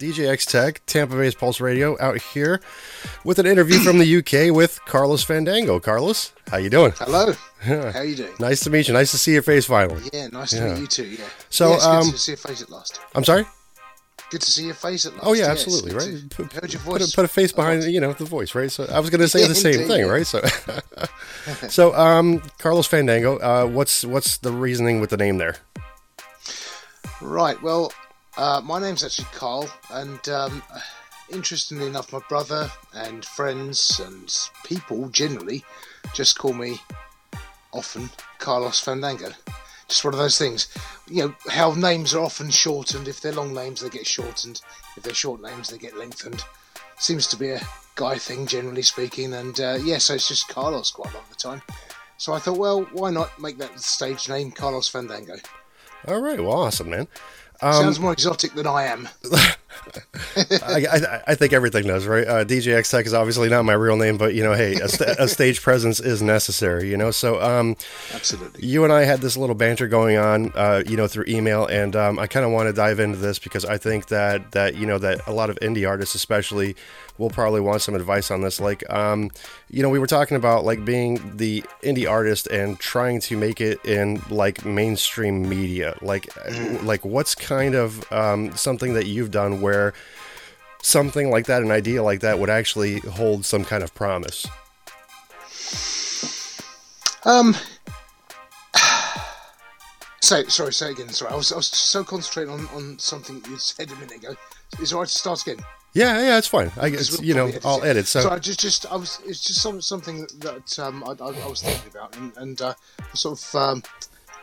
DJX Tech, Tampa Bay's Pulse Radio, out here with an interview from the UK with Carlos Fandango. Carlos, how you doing? Hello. How you doing? Nice to meet you. Nice to see your face finally. Yeah, nice to meet you too. Yeah. So, yeah, um, good to see your face at last. I'm sorry. Good to see your face at last. Oh yeah, yes, absolutely, right. Put, heard your put a, put a face behind you know the voice, right? So I was going to say Yeah, the same thing, right? So, so um, Carlos Fandango, uh, what's what's the reasoning with the name there? Right. Well, uh, my name's actually Carl, and um, interestingly enough, my brother and friends and people generally just call me often Carlos Fandango. Just one of those things. You know how names are often shortened. If they're long names, they get shortened. If they're short names, they get lengthened. Seems to be a guy thing, generally speaking. And uh, yeah, so it's just Carlos quite a lot of the time. So I thought, well, why not make that stage name, Carlos Fandango? All right, well, awesome, man. Um, Sounds more exotic than I am. I, I, I think everything does, right? Uh, DJX Tech is obviously not my real name, but you know, hey, a, st- a stage presence is necessary, you know. So, um, Absolutely. you and I had this little banter going on, uh, you know, through email, and um, I kind of want to dive into this because I think that that you know that a lot of indie artists, especially, will probably want some advice on this. Like, um, you know, we were talking about like being the indie artist and trying to make it in like mainstream media. Like, like what's kind of um, something that you've done where something like that, an idea like that, would actually hold some kind of promise. Um. Say, sorry, say again. Sorry, I was, I was so concentrating on, on something you said a minute ago. Is it all right to start again? Yeah, yeah, it's fine. I guess you know I'll edit. So Sorry, just, just, I was, it's just some, something that um, I, I, I was thinking about, and, and uh, sort of, um,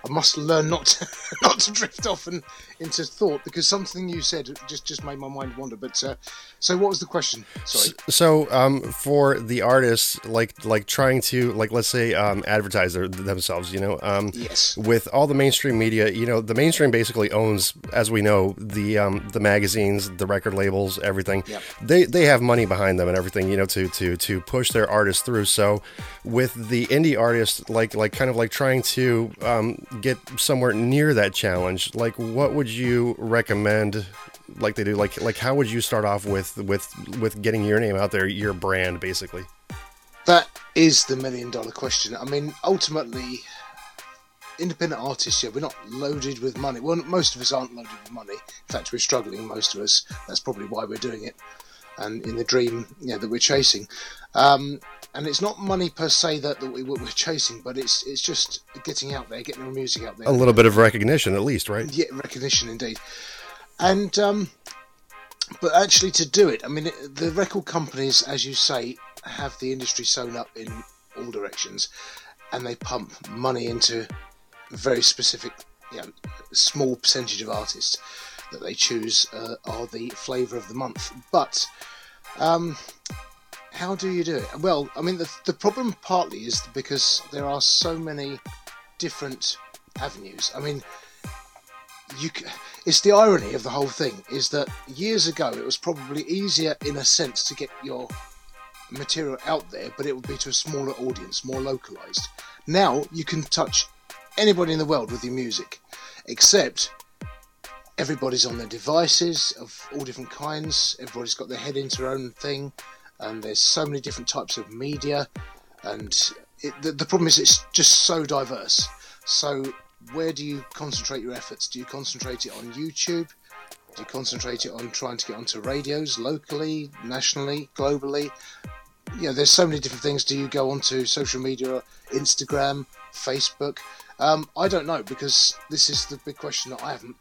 I must learn not to, not to drift off and into thought because something you said just, just made my mind wander. But uh, so, what was the question? Sorry. So, um, for the artists, like like trying to like let's say um, advertise their, themselves, you know, um, Yes. with all the mainstream media, you know, the mainstream basically owns, as we know, the um, the magazines, the record labels, everything. Yep. They they have money behind them and everything, you know, to to to push their artists through. So, with the indie artists, like like kind of like trying to um, get somewhere near that challenge, like what would you recommend? Like they do, like like how would you start off with with with getting your name out there, your brand, basically? That is the million dollar question. I mean, ultimately, independent artists, yeah, we're not loaded with money. Well, most of us aren't loaded with money. In fact, we're struggling, most of us. That's probably why we're doing it. And in the dream yeah, that we're chasing. Um, and it's not money per se that, that we, we're chasing, but it's it's just getting out there, getting our music out there. A little bit of recognition, at least, right? Yeah, recognition indeed. And um, but actually to do it, I mean, the record companies, as you say, have the industry sewn up in all directions, and they pump money into very specific, you know, small percentage of artists that they choose uh, are the flavour of the month. But um, how do you do it? Well, I mean, the, the problem partly is because there are so many different avenues. I mean, you it's the irony of the whole thing is that years ago it was probably easier in a sense to get your material out there but it would be to a smaller audience more localized now you can touch anybody in the world with your music except everybody's on their devices of all different kinds everybody's got their head into their own thing and there's so many different types of media and it, the, the problem is it's just so diverse. So where do you concentrate your efforts? Do you concentrate it on youtube? Do you concentrate it on trying to get onto radios locally nationally globally? You know there's so many different things. Do you go onto social media instagram facebook? Um, i don't know because this is the big question that i haven't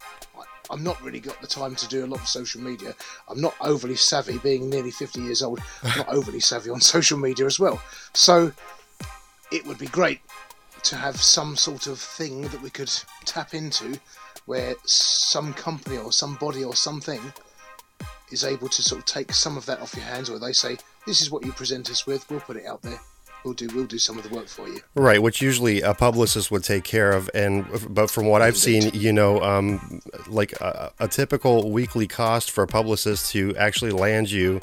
i'm not really got the time to do a lot of social media. I'm not overly savvy being nearly 50 years old i'm not overly savvy on social media as well. So it would be great to have some sort of thing that we could tap into where some company or somebody or something is able to sort of take some of that off your hands where they say this is what you present us with. We'll put it out there we'll do we'll do some of the work for you Right, which usually a publicist would take care of, and but from what I've seen, you know, um, like a, a typical weekly cost for a publicist to actually land you,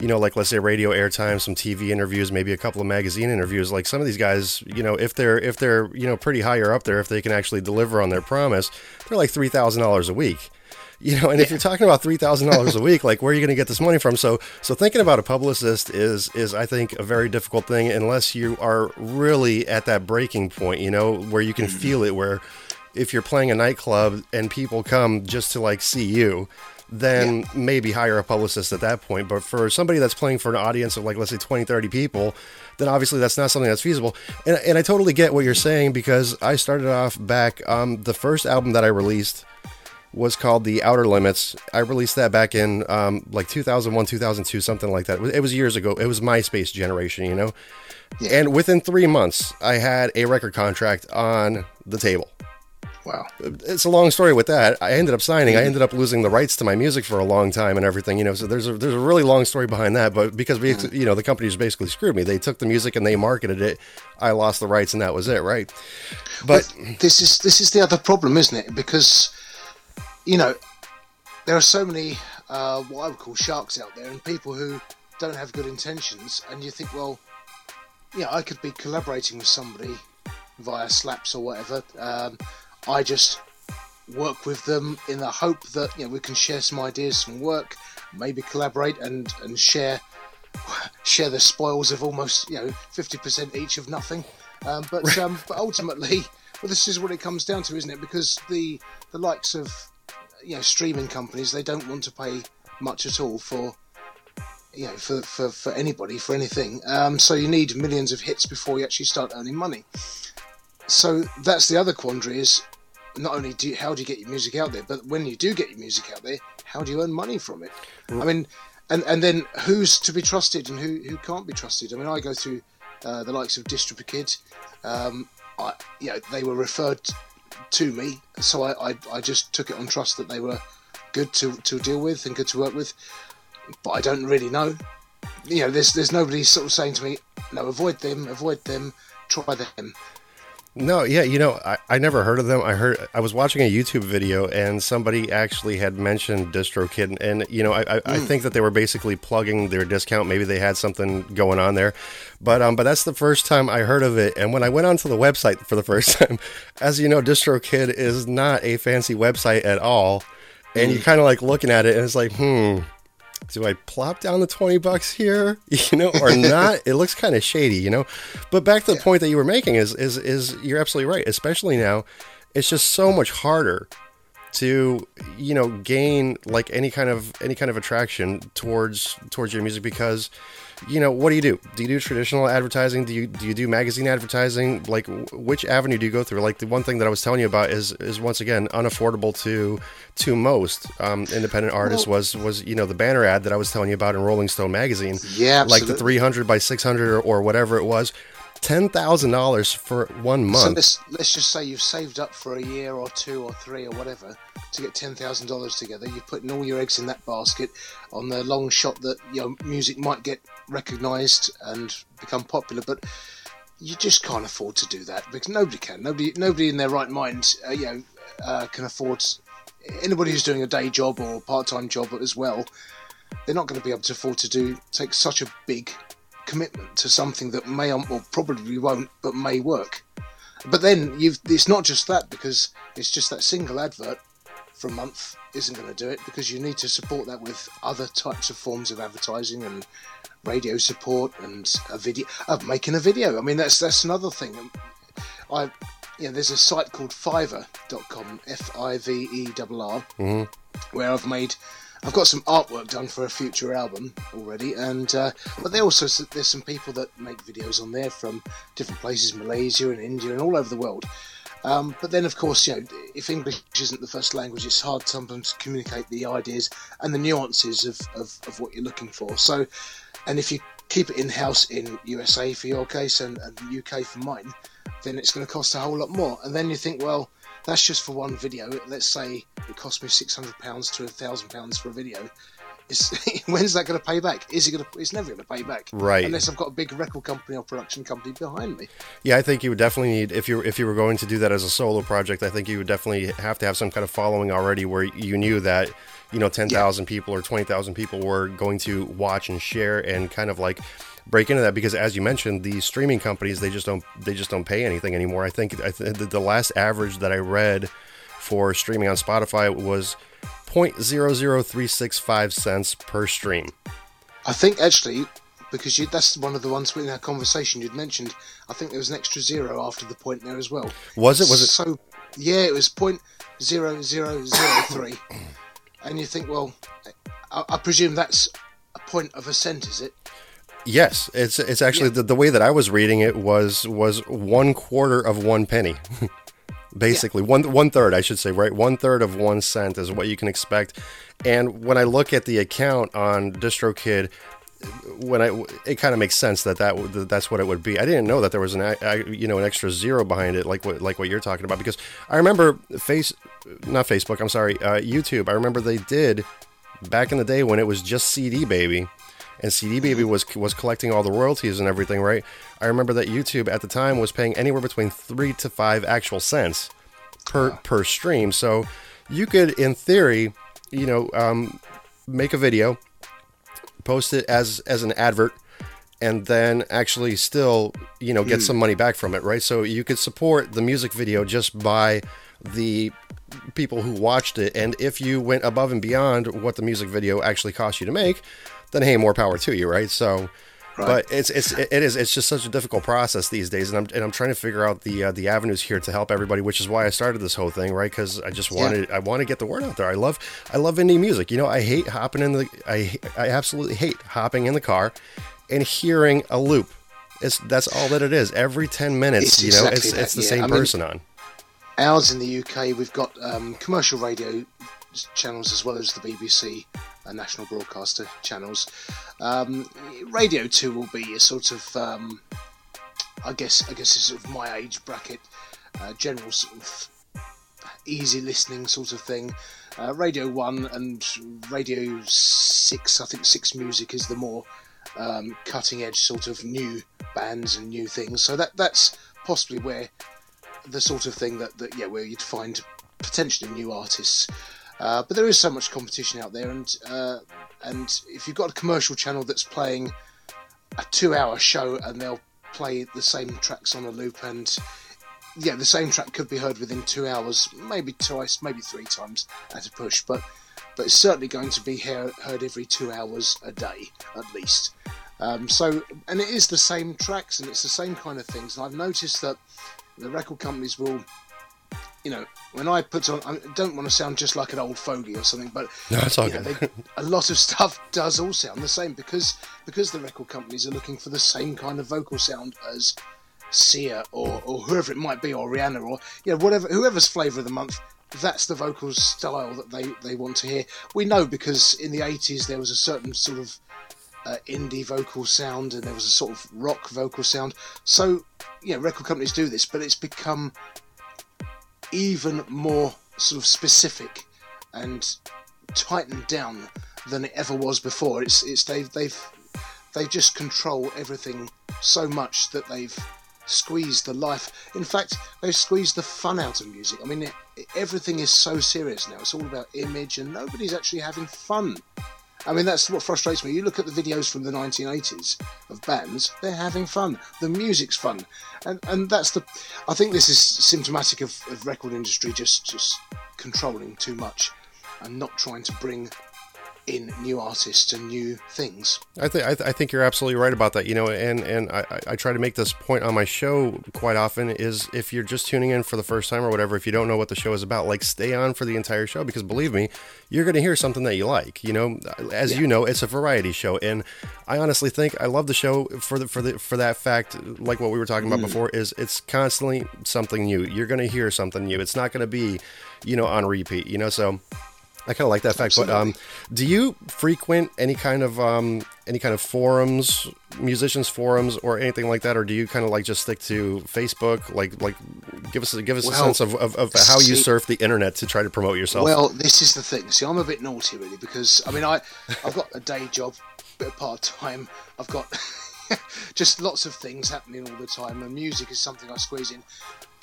you know, like let's say radio airtime, some TV interviews, maybe a couple of magazine interviews. Like some of these guys, you know, if they're if they're you know pretty higher up there, if they can actually deliver on their promise, they're like three thousand dollars a week. You know, and yeah. if you're talking about three thousand dollars a week, like where are you going to get this money from? So, so thinking about a publicist is is I think a very difficult thing unless you are really at that breaking point, you know, where you can mm-hmm. feel it. Where if you're playing a nightclub and people come just to like see you, then yeah. maybe hire a publicist at that point. But for somebody that's playing for an audience of like let's say 20, 30 people, then obviously that's not something that's feasible. And, and I totally get what you're saying because I started off back um, the first album that I released was called The Outer Limits. I released that back in um, like 2001, 2002, something like that. It was years ago. It was MySpace generation, you know? Yeah. And within three months, I had a record contract on the table. Wow. It's a long story with that. I ended up signing. I ended up losing the rights to my music for a long time and everything, you know. So there's a there's a really long story behind that, but because we mm. you know, the companies basically screwed me. They took the music and they marketed it. I lost the rights and that was it, right? But, but this is this is the other problem, isn't it? Because you know, there are so many uh, what I would call sharks out there, and people who don't have good intentions. And you think, well, yeah, I could be collaborating with somebody via slaps or whatever. Um, I just work with them in the hope that you know we can share some ideas, some work, maybe collaborate and and share share the spoils of almost you know fifty percent each of nothing. Um, but um, but ultimately, well, this is what it comes down to, isn't it? Because the the likes of you know streaming companies they don't want to pay much at all for you know for for, for anybody for anything. Um, so you need millions of hits before you actually start earning money. So that's the other quandary is not only do you, how do you get your music out there but when you do get your music out there how do you earn money from it? Mm. i mean and and then who's to be trusted and who who can't be trusted? I mean i go through uh, the likes of DistroKid um, I, you know, they were referred to me. So I, I, I just took it on trust that they were good to, to deal with and good to work with. But I don't really know. You know, there's there's nobody sort of saying to me, no, avoid them, avoid them, try them. No, yeah, you know, I, I never heard of them. I heard I was watching a YouTube video and somebody actually had mentioned DistroKid, and you know, I, I, mm. I, think that they were basically plugging their discount. Maybe they had something going on there, but um, but that's the first time I heard of it. And when I went onto the website for the first time, as you know, DistroKid is not a fancy website at all, and mm. you're kind of like looking at it and it's like, hmm, do I plop down the 20 bucks here, you know, or not? it looks kind of shady, you know. But back to the yeah. point that you were making is is is you're absolutely right, especially now it's just so much harder to you know gain like any kind of any kind of attraction towards towards your music because you know what do you do? Do you do traditional advertising? Do you do you do magazine advertising? Like which avenue do you go through? Like the one thing that i was telling you about is is once again unaffordable to to most um, independent artists well, was was you know the banner ad that i was telling you about in rolling stone magazine. Yeah absolutely. like the 300 by 600 or, or whatever it was ten thousand dollars for one month. So let's, let's just say you've saved up for a year or two or three or whatever to get ten thousand dollars together. You're putting all your eggs in that basket on the long shot that your music might get recognised and become popular, but you just can't afford to do that because nobody can. Nobody, nobody in their right mind, uh, you know, uh, can afford. Anybody who's doing a day job or part-time job as well, they're not going to be able to afford to do take such a big commitment to something that may or probably won't, but may work. But then you've it's not just that because it's just that single advert for a month isn't going to do it because you need to support that with other types of forms of advertising and radio support and a video of making a video. I mean that's that's another thing. I you know, there's a site called Fiverr.com, F I V E R R, mm-hmm. where I've made I've got some artwork done for a future album already, and uh, but there also there's some people that make videos on there from different places, Malaysia and India and all over the world. Um, but then, of course, you know, if English isn't the first language, it's hard sometimes to communicate the ideas and the nuances of, of, of what you're looking for. So, and if you keep it in house in USA for your case and, and UK for mine, then it's going to cost a whole lot more. And then you think, well, that's just for one video. Let's say it cost me six hundred pounds to a thousand pounds for a video. when's that going to pay back? Is it going to? It's never going to pay back, right? Unless I've got a big record company or production company behind me. Yeah, I think you would definitely need if you if you were going to do that as a solo project. I think you would definitely have to have some kind of following already, where you knew that you know ten thousand yeah. people or twenty thousand people were going to watch and share and kind of like break into that because as you mentioned the streaming companies they just don't they just don't pay anything anymore i think I th- the last average that i read for streaming on Spotify was 0.00365 cents per stream. I think actually, because you, that's one of the ones in our conversation you'd mentioned. I think there was an extra zero after the point there as well. Was it? Was it? So, yeah, it was point zero zero zero three. and you think, well, I, I presume that's a point of a cent, is it? Yes, it's it's actually yeah. the, the way that I was reading it was was one quarter of one penny. Basically, yeah. one one third, I should say, right? One third of one cent is what you can expect. And when I look at the account on DistroKid, when I it kind of makes sense that that that's what it would be. I didn't know that there was an you know an extra zero behind it, like what like what you're talking about. Because I remember face, not Facebook. I'm sorry, uh, YouTube. I remember they did back in the day when it was just CD Baby and CD Baby was was collecting all the royalties and everything, right? I remember that YouTube at the time was paying anywhere between three to five actual cents per per stream. So you could, in theory, you know, um, make a video, post it as as an advert, and then actually still, you know, get mm. some money back from it, right? So you could support the music video just by the people who watched it and if you went above and beyond what the music video actually cost you to make then hey, more power to you, right? So, right. but it's it's it is it's just such a difficult process these days, and I'm and I'm trying to figure out the uh, the avenues here to help everybody, which is why I started this whole thing, right? Because I just wanted yeah. I want to get the word out there. I love I love indie music. You know, I hate hopping in the I I absolutely hate hopping in the car and hearing a loop. It's that's all that it is. Every ten minutes, it's you know, exactly it's that, it's the yeah. same I person mean, on. Ours in the UK, we've got um, commercial radio channels as well as the BBC uh, national broadcaster channels. Um, Radio Two will be a sort of, um, I guess, I guess, sort of my age bracket, uh, general sort of easy listening sort of thing. Uh, Radio One and Radio Six, I think Six Music is the more um, cutting edge sort of new bands and new things. So that that's possibly where the sort of thing that, that yeah, where you'd find potentially new artists. Uh, but there is so much competition out there, and uh, and if you've got a commercial channel that's playing a two-hour show and they'll play the same tracks on a loop, and yeah, the same track could be heard within two hours, maybe twice, maybe three times at a push, but but it's certainly going to be heard every two hours a day at least. Um, so, and it is the same tracks and it's the same kind of things. And I've noticed that the record companies will you know, when I put on, I don't want to sound just like an old fogey or something, but no, it's all. Know, they, a lot of stuff does all sound the same because because the record companies are looking for the same kind of vocal sound as Sia or, or whoever it might be, or Rihanna, or you know, whatever, whoever's flavour of the month. That's the vocal style that they, they want to hear. We know because in the 80s there was a certain sort of uh, indie vocal sound and there was a sort of rock vocal sound. So, yeah, record companies do this, but it's become even more sort of specific and tightened down than it ever was before. It's it's they've they've they just control everything so much that they've squeezed the life. In fact, they've squeezed the fun out of music. I mean, it, it, everything is so serious now. It's all about image, and nobody's actually having fun I mean, that's what frustrates me. You look at the videos from the 1980s of bands, they're having fun. The music's fun. And, and that's the. I think this is symptomatic of, of record industry just, just controlling too much and not trying to bring in new artists and new things. I think I, th- I, think you're absolutely right about that. You know, and and I, I try to make this point on my show quite often is if you're just tuning in for the first time or whatever, if you don't know what the show is about, like stay on for the entire show because believe me, you're going to hear something that you like. You know, as yeah. you know, it's a variety show, and I honestly think I love the show for the for the for that fact. Like what we were talking about mm. before, is it's constantly something new. You're going to hear something new. It's not going to be, you know, on repeat. You know, so I kind of like that fact. Absolutely. But um, do you frequent any kind of um, any kind of forums, musicians forums, or anything like that, or do you kind of like just stick to Facebook? Like, like give us give us well, a sense of, of, of how see, you surf the internet to try to promote yourself. Well, this is the thing. See, I'm a bit naughty really because I mean, I I've got a day job, bit of part time. I've got just lots of things happening all the time, and music is something I squeeze in.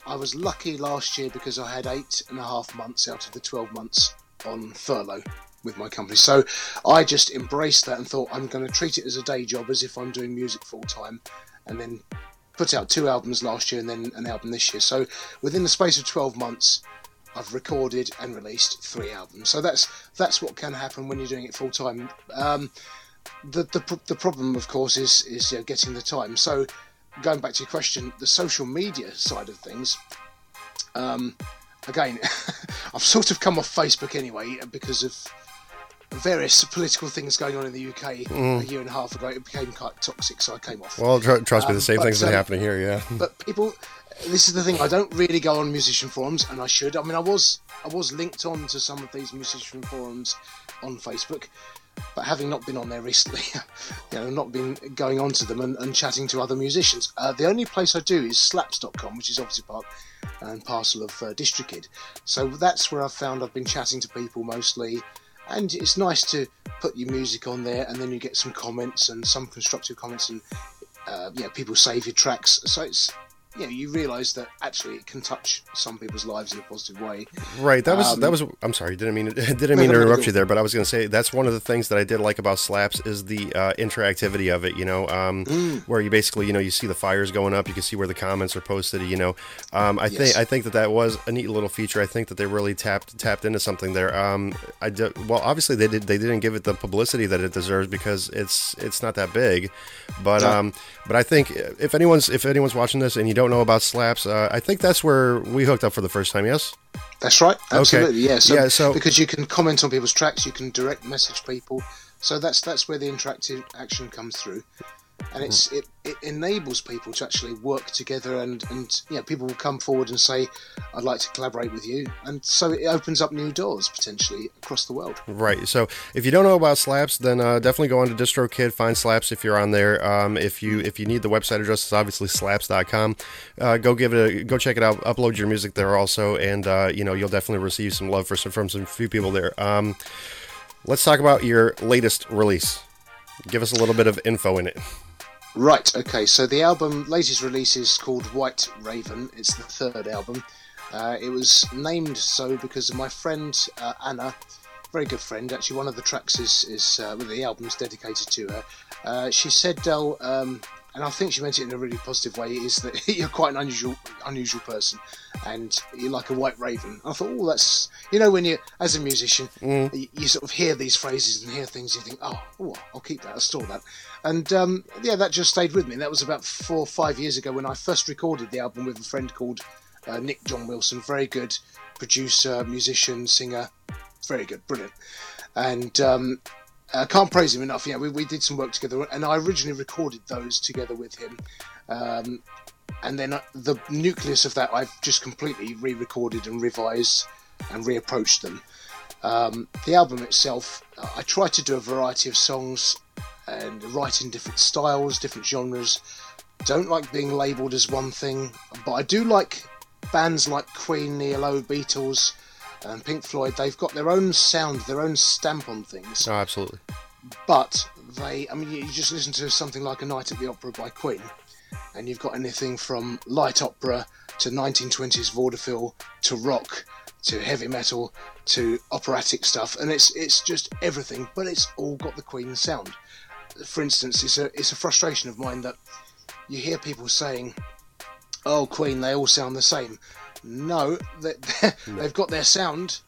I was lucky last year because I had eight and a half months out of the 12 months on furlough with my company. So I just embraced that and thought I'm going to treat it as a day job as if I'm doing music full time and then put out two albums last year and then an album this year. So within the space of 12 months, I've recorded and released three albums. So that's that's what can happen when you're doing it full time. Um, the, the the problem, of course, is is you know, getting the time. So going back to your question, the social media side of things. Um, again, I've sort of come off Facebook anyway because of various political things going on in the UK mm. a year and a half ago. It became quite toxic, so I came off. Well, tr- trust me, the same um, thing's been um, happening here. Yeah. But people, this is the thing. I don't really go on musician forums, and I should. I mean, I was I was linked on to some of these musician forums on Facebook, but having not been on there recently, you know, not been going on to them and, and chatting to other musicians. Uh, the only place I do is slaps.com, which is obviously part and parcel of uh, DistroKid. So that's where I've found I've been chatting to people mostly, and it's nice to put your music on there, and then you get some comments and some constructive comments, and uh, yeah, people save your tracks. So it's you know you realise that actually it can touch some people's lives in a positive way. Right. That was um, that was. I'm sorry. Didn't mean didn't mean to interrupt you there, but I was going to say that's one of the things that I did like about Slaps is the uh, interactivity of it. You know, um, mm. where you basically you know you see the fires going up, you can see where the comments are posted. You know, um, I yes. think I think that that was a neat little feature. I think that they really tapped tapped into something there. Um, I well, obviously they did they didn't give it the publicity that it deserves because it's it's not that big, but um, but I think if anyone's if anyone's watching this and you don't know about slaps, uh, I think that's where we hooked up for the first time. Yes. That's right. Absolutely. Okay. Yeah. So, yeah. So because you can comment on people's tracks, you can direct message people. So that's that's where the interactive action comes through and it's it, it enables people to actually work together and and yeah people will come forward and say i'd like to collaborate with you. And so it opens up new doors potentially across the world. Right. So if you don't know about slaps then uh, definitely go on to distrokid find slaps if you're on there. Um, if you if you need the website address it's obviously slaps.com uh, go give it a go check it out upload your music there also and uh, you know you'll definitely receive some love for some from some few people there. Um, let's talk about your latest release. Give us a little bit of info in it Right, okay, so the album, latest release is called White Raven. It's the third album. Uh, it was named so because my friend uh, Anna, very good friend. Actually, one of the tracks is, is uh, well, the album's dedicated to her. Uh, she said, Del, um, and I think she meant it in a really positive way, is that you're quite an unusual unusual person, and you're like a white raven. I thought, oh, that's you know when you as a musician, mm. you, you, sort of hear these phrases and hear things, you think, oh, oh I'll keep that, I'll store that, and um, yeah, that just stayed with me. And that was about four or five years ago when I first recorded the album with a friend called uh, Nick John Wilson, very good producer, musician, singer, very good, brilliant, and um, I can't praise him enough. Yeah, we, we did some work together, and I originally recorded those together with him. Um, and then uh, the nucleus of that, I've just completely re recorded and revised and reapproached them. Um, the album itself, uh, I tried to do a variety of songs and write in different styles, different genres. Don't like being labelled as one thing, but I do like bands like Queen, ELO, Beatles, and Pink Floyd, they've got their own sound, their own stamp on things. Oh, absolutely. But they, I mean, you just listen to something like A Night at the Opera by Queen, and you've got anything from light opera to 1920s vaudeville to rock to heavy metal to operatic stuff, and it's it's just everything, but it's all got the Queen sound. For instance, it's a it's a frustration of mine that you hear people saying, "Oh, Queen, they all sound the same." No, they, they've got their sound,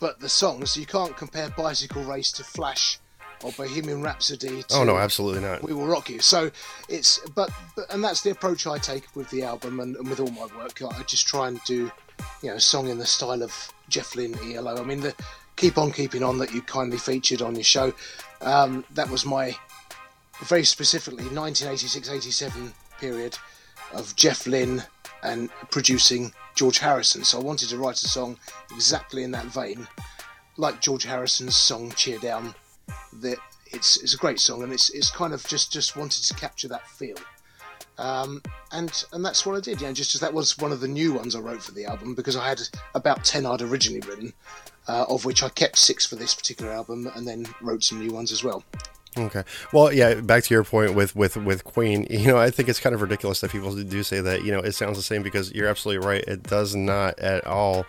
but the songs you can't compare Bicycle Race to Flash or Bohemian Rhapsody. To oh no, absolutely not. We will rock you. So it's but, but and that's the approach I take with the album and, and with all my work. I just try and do you know a song in the style of Jeff Lynne, ELO. I mean the Keep on Keeping On that you kindly featured on your show. Um, that was my very specifically 1986-87 period of Jeff Lynne and producing George Harrison. So I wanted to write a song exactly in that vein, like George Harrison's song "Cheer Down." That it's it's a great song, and it's it's kind of just just wanted to capture that feel. Um, and and that's what I did. Yeah, just as that was one of the new ones I wrote for the album because I had about ten I'd originally written, uh, of which I kept six for this particular album, and then wrote some new ones as well. Okay. Well, yeah. Back to your point with with with Queen. You know, I think it's kind of ridiculous that people do say that. You know, it sounds the same because you're absolutely right. It does not at all.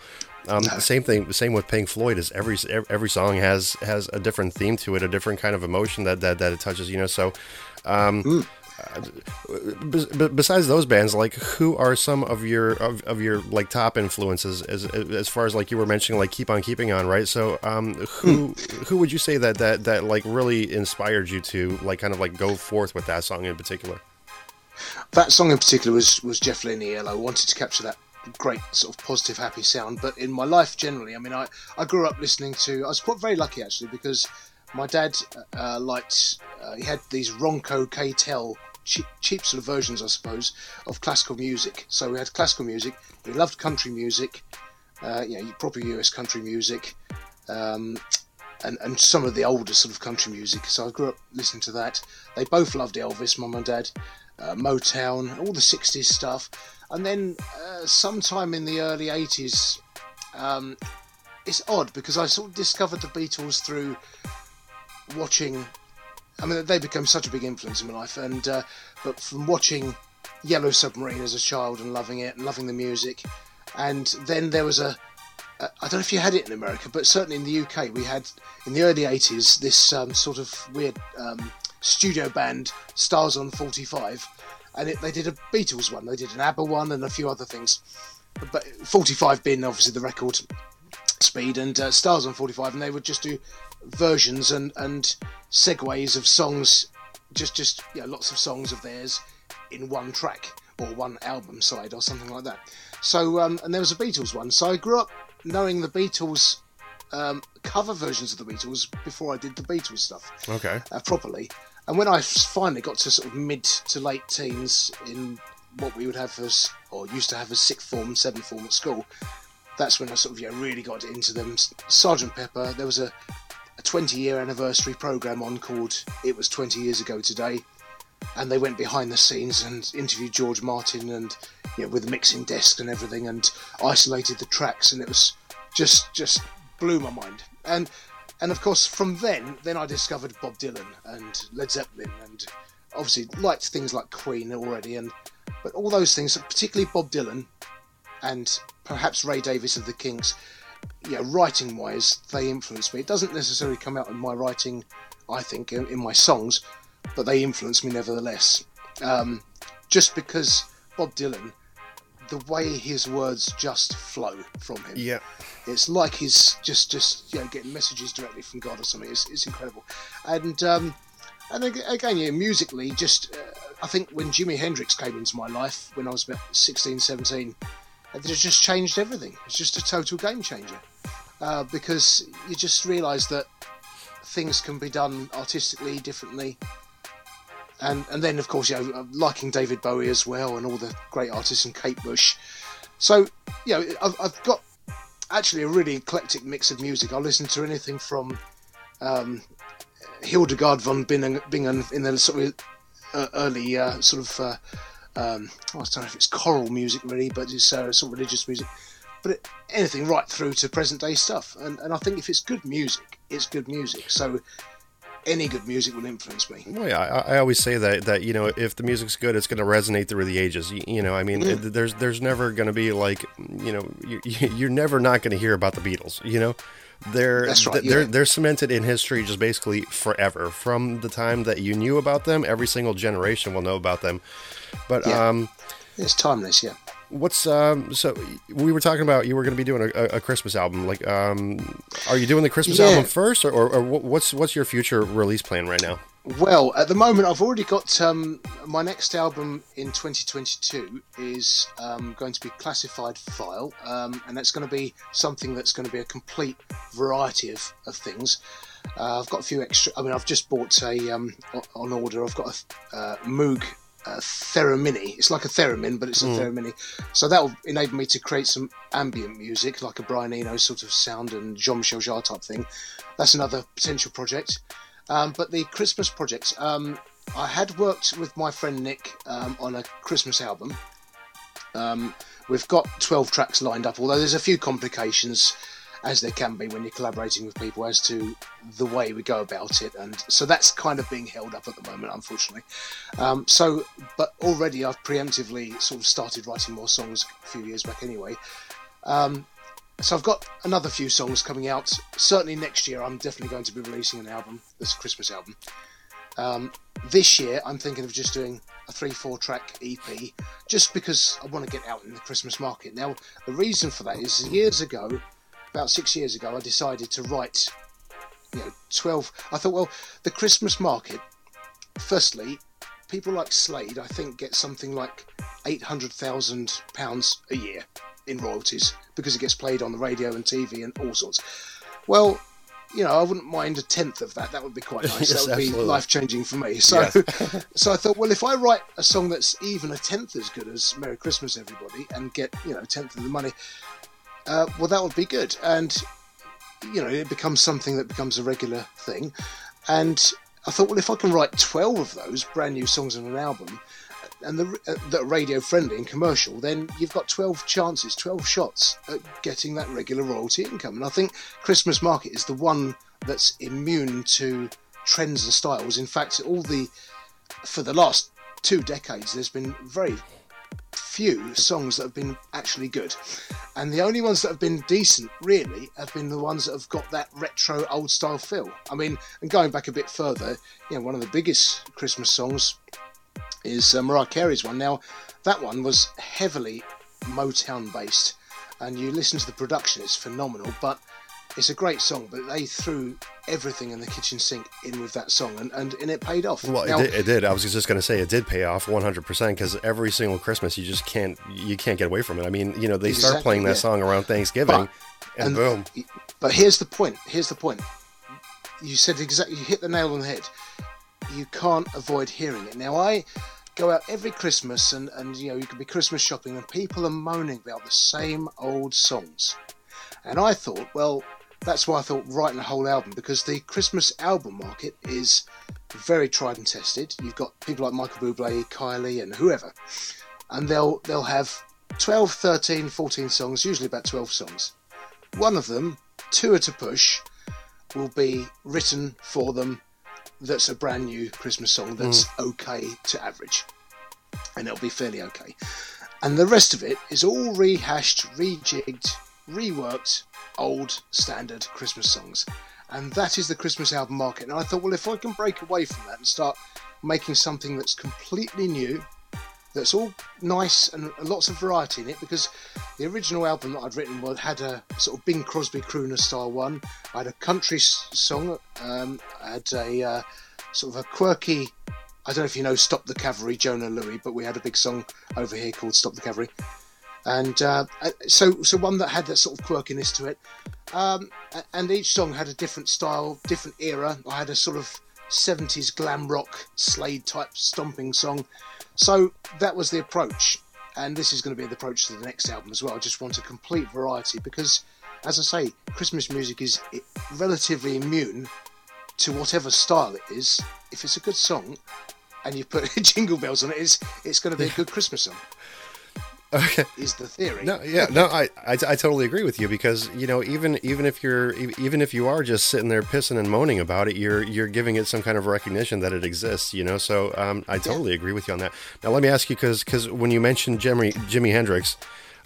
Um. Same thing. Same with Pink Floyd. Is every every song has has a different theme to it, a different kind of emotion that that, that it touches. You know, so. Um, besides those bands, like who are some of your of, of your like top influences as as far as like you were mentioning, like keep on keeping on, right? So, um, who who would you say that that that like really inspired you to like kind of like go forth with that song in particular? That song in particular was was Jeff Lynne. I wanted to capture that great sort of positive, happy sound. But in my life generally, I mean, I I grew up listening to. I was quite very lucky actually because my dad uh, liked. Uh, he had these Ronco K-tel cheap, cheap sort of versions, I suppose, of classical music. So we had classical music. We loved country music, uh, you know, proper US country music, um, and and some of the older sort of country music. So I grew up listening to that. They both loved Elvis, mum and dad, uh, Motown, all the '60s stuff. And then uh, sometime in the early '80s, um, it's odd because I sort of discovered the Beatles through watching I mean, they become such a big influence in my life. And uh, but from watching Yellow Submarine as a child and loving it and loving the music, and then there was a I don't know if you had it in America, but certainly in the UK, we had in the early '80s this um, sort of weird um, studio band, Stars on 45, and it, they did a Beatles one, they did an ABBA one, and a few other things. But 45 being obviously the record speed, and uh, Stars on 45, and they would just do versions and and segues of songs, just just yeah, lots of songs of theirs in one track or one album side or something like that. So um, and there was a Beatles one. So I grew up knowing the Beatles um, cover versions of the Beatles before I did the Beatles stuff. Okay. Uh, properly. And when I finally got to sort of mid to late teens in what we would have as, or used to have as sixth form, seventh form at school, that's when I sort of yeah really got into them. Sergeant Pepper. There was a a 20 year anniversary program on called It Was 20 Years Ago Today. And they went behind the scenes and interviewed George Martin and you know, with the mixing desk and everything and isolated the tracks and it was just just blew my mind. And and of course from then then I discovered Bob Dylan and Led Zeppelin and obviously liked things like Queen already and but all those things particularly Bob Dylan and perhaps Ray Davies of the Kinks yeah, writing wise, they influence me. It doesn't necessarily come out in my writing, I think, in, in my songs, but they influence me nevertheless. Um, just because Bob Dylan, the way his words just flow from him. Yeah. It's like he's just, just you know, getting messages directly from God or something. It's, it's incredible. And, um, and again, yeah, musically, just, uh, I think when Jimi Hendrix came into my life when I was about 16, 17, it just changed everything. It's just a total game changer uh, because you just realise that things can be done artistically differently. And and then of course you know liking David Bowie as well and all the great artists and Kate Bush. So you know I've, I've got actually a really eclectic mix of music. I listen to anything from um, Hildegard von Bingen, Bingen in the sort of uh, early uh, sort of uh, um, I don't know if it's choral music really, but it's uh, sort of religious music. But it, anything right through to present day stuff, and, and I think if it's good music, it's good music. So any good music will influence me. Well, yeah, I, I, always say that that you know if the music's good, it's going to resonate through the ages. You, you know, I mean, mm. there's there's never going to be like you know you, you're never not going to hear about the Beatles. You know, they're right, they're yeah. they're cemented in history just basically forever. From the time that you knew about them, every single generation will know about them. But yeah. um, it's timeless, yeah. What's um? So we were talking about you were going to be doing a, a, Christmas album. Like, um, are you doing the Christmas yeah. album first, or, or, or, what's what's your future release plan right now? Well, at the moment, I've already got um, my next album in 2022 is um, going to be classified file, um, and that's going to be something that's going to be a complete variety of, of things. Uh, I've got a few extra. I mean, I've just bought a um, on order. I've got a uh, Moog uh, Theremin. It's like a theremin, but it's a mm. theremin. So that will enable me to create some ambient music, like a Brian Eno sort of sound and Jean Michel Jarre type thing. That's another potential project. Um, but the Christmas project, um, I had worked with my friend Nick um, on a Christmas album. Um, we've got 12 tracks lined up, although there's a few complications, as there can be when you're collaborating with people, as to the way we go about it. And so that's kind of being held up at the moment, unfortunately. Um, so, but already I've preemptively sort of started writing more songs a few years back anyway. Um, so I've got another few songs coming out. Certainly next year, I'm definitely going to be releasing an album, this Christmas album. Um, This year, I'm thinking of just doing a three, four track EP, just because I want to get out in the Christmas market. Now, the reason for that is years ago, about six years ago, I decided to write, you know, 12. I thought, well, the Christmas market, firstly, people like Slade, I think, get something like £800,000 a year in royalties because it gets played on the radio and TV and all sorts. Well, you know, I wouldn't mind a tenth of that. That would be quite nice. Yes, that would absolutely. be life changing for me. So, Yes. so I thought, well, if I write a song that's even a tenth as good as "Merry Christmas, Everybody" and get you know a tenth of the money, uh, well, that would be good. And you know, it becomes something that becomes a regular thing. And I thought, well, if I can write twelve of those brand new songs on an album, and uh, that are radio friendly and commercial, then you've got 12 chances, 12 shots at getting that regular royalty income. And I think Christmas Market is the one that's immune to trends and styles. In fact, all the for the last two decades, there's been very few songs that have been actually good. And the only ones that have been decent, really, have been the ones that have got that retro old style feel. I mean, and going back a bit further, you know, one of the biggest Christmas songs is uh, Mariah Carey's one. Now, that one was heavily Motown based, and you listen to the production, it's phenomenal, but it's a great song. But they threw everything in the kitchen sink in with that song, and, and, and it paid off. Well, Now- it, did, it did. I was just going to say it did pay off 100% because every single Christmas you just can't you can't get away from it. I mean, you know, they start playing that yeah. song around Thanksgiving, But- and, boom. But here's the point. Here's the point. You said exactly. You hit the nail on the head. You can't avoid hearing it. Now I go out every Christmas, and and you know you could be Christmas shopping, and people are moaning about the same old songs. And I thought, well, that's why I thought writing a whole album because the Christmas album market is very tried and tested. You've got people like Michael Bublé, Kylie, and whoever, and they'll they'll have 12, 13, 14 songs, usually about 12 songs. One of them, two are to push, will be written for them that's a brand new Christmas song that's mm. okay to average. And it'll be fairly okay. And the rest of it is all rehashed, rejigged, reworked, old standard Christmas songs. And that is the Christmas album market. And I thought, well, if I can break away from that and start making something that's completely new, that's all nice and lots of variety in it because the original album that I'd written had a sort of Bing Crosby crooner style one. I had a country song. Um, I had a uh, sort of a quirky. I don't know if you know Stop the Cavalry, Jona Lewie, but we had a big song over here called Stop the Cavalry, and uh, uh, so so one that had that sort of quirkiness to it. Um, and each song had a different style, different era. I had a sort of 70s glam rock Slade type stomping song. So that was the approach, and this is going to be the approach to the next album as well. I just want a complete variety because, as I say, Christmas music is relatively immune to whatever style it is. If it's a good song and you put jingle bells on it, it's, it's going to be a good Christmas song, Okay. is the theory. No, yeah, no, I, I, I totally agree with you because you know even even if you're even if you are just sitting there pissing and moaning about it, you're you're giving it some kind of recognition that it exists. You know, so um, I totally agree with you on that. Now let me ask you because when you mentioned Jimi Jimi Hendrix,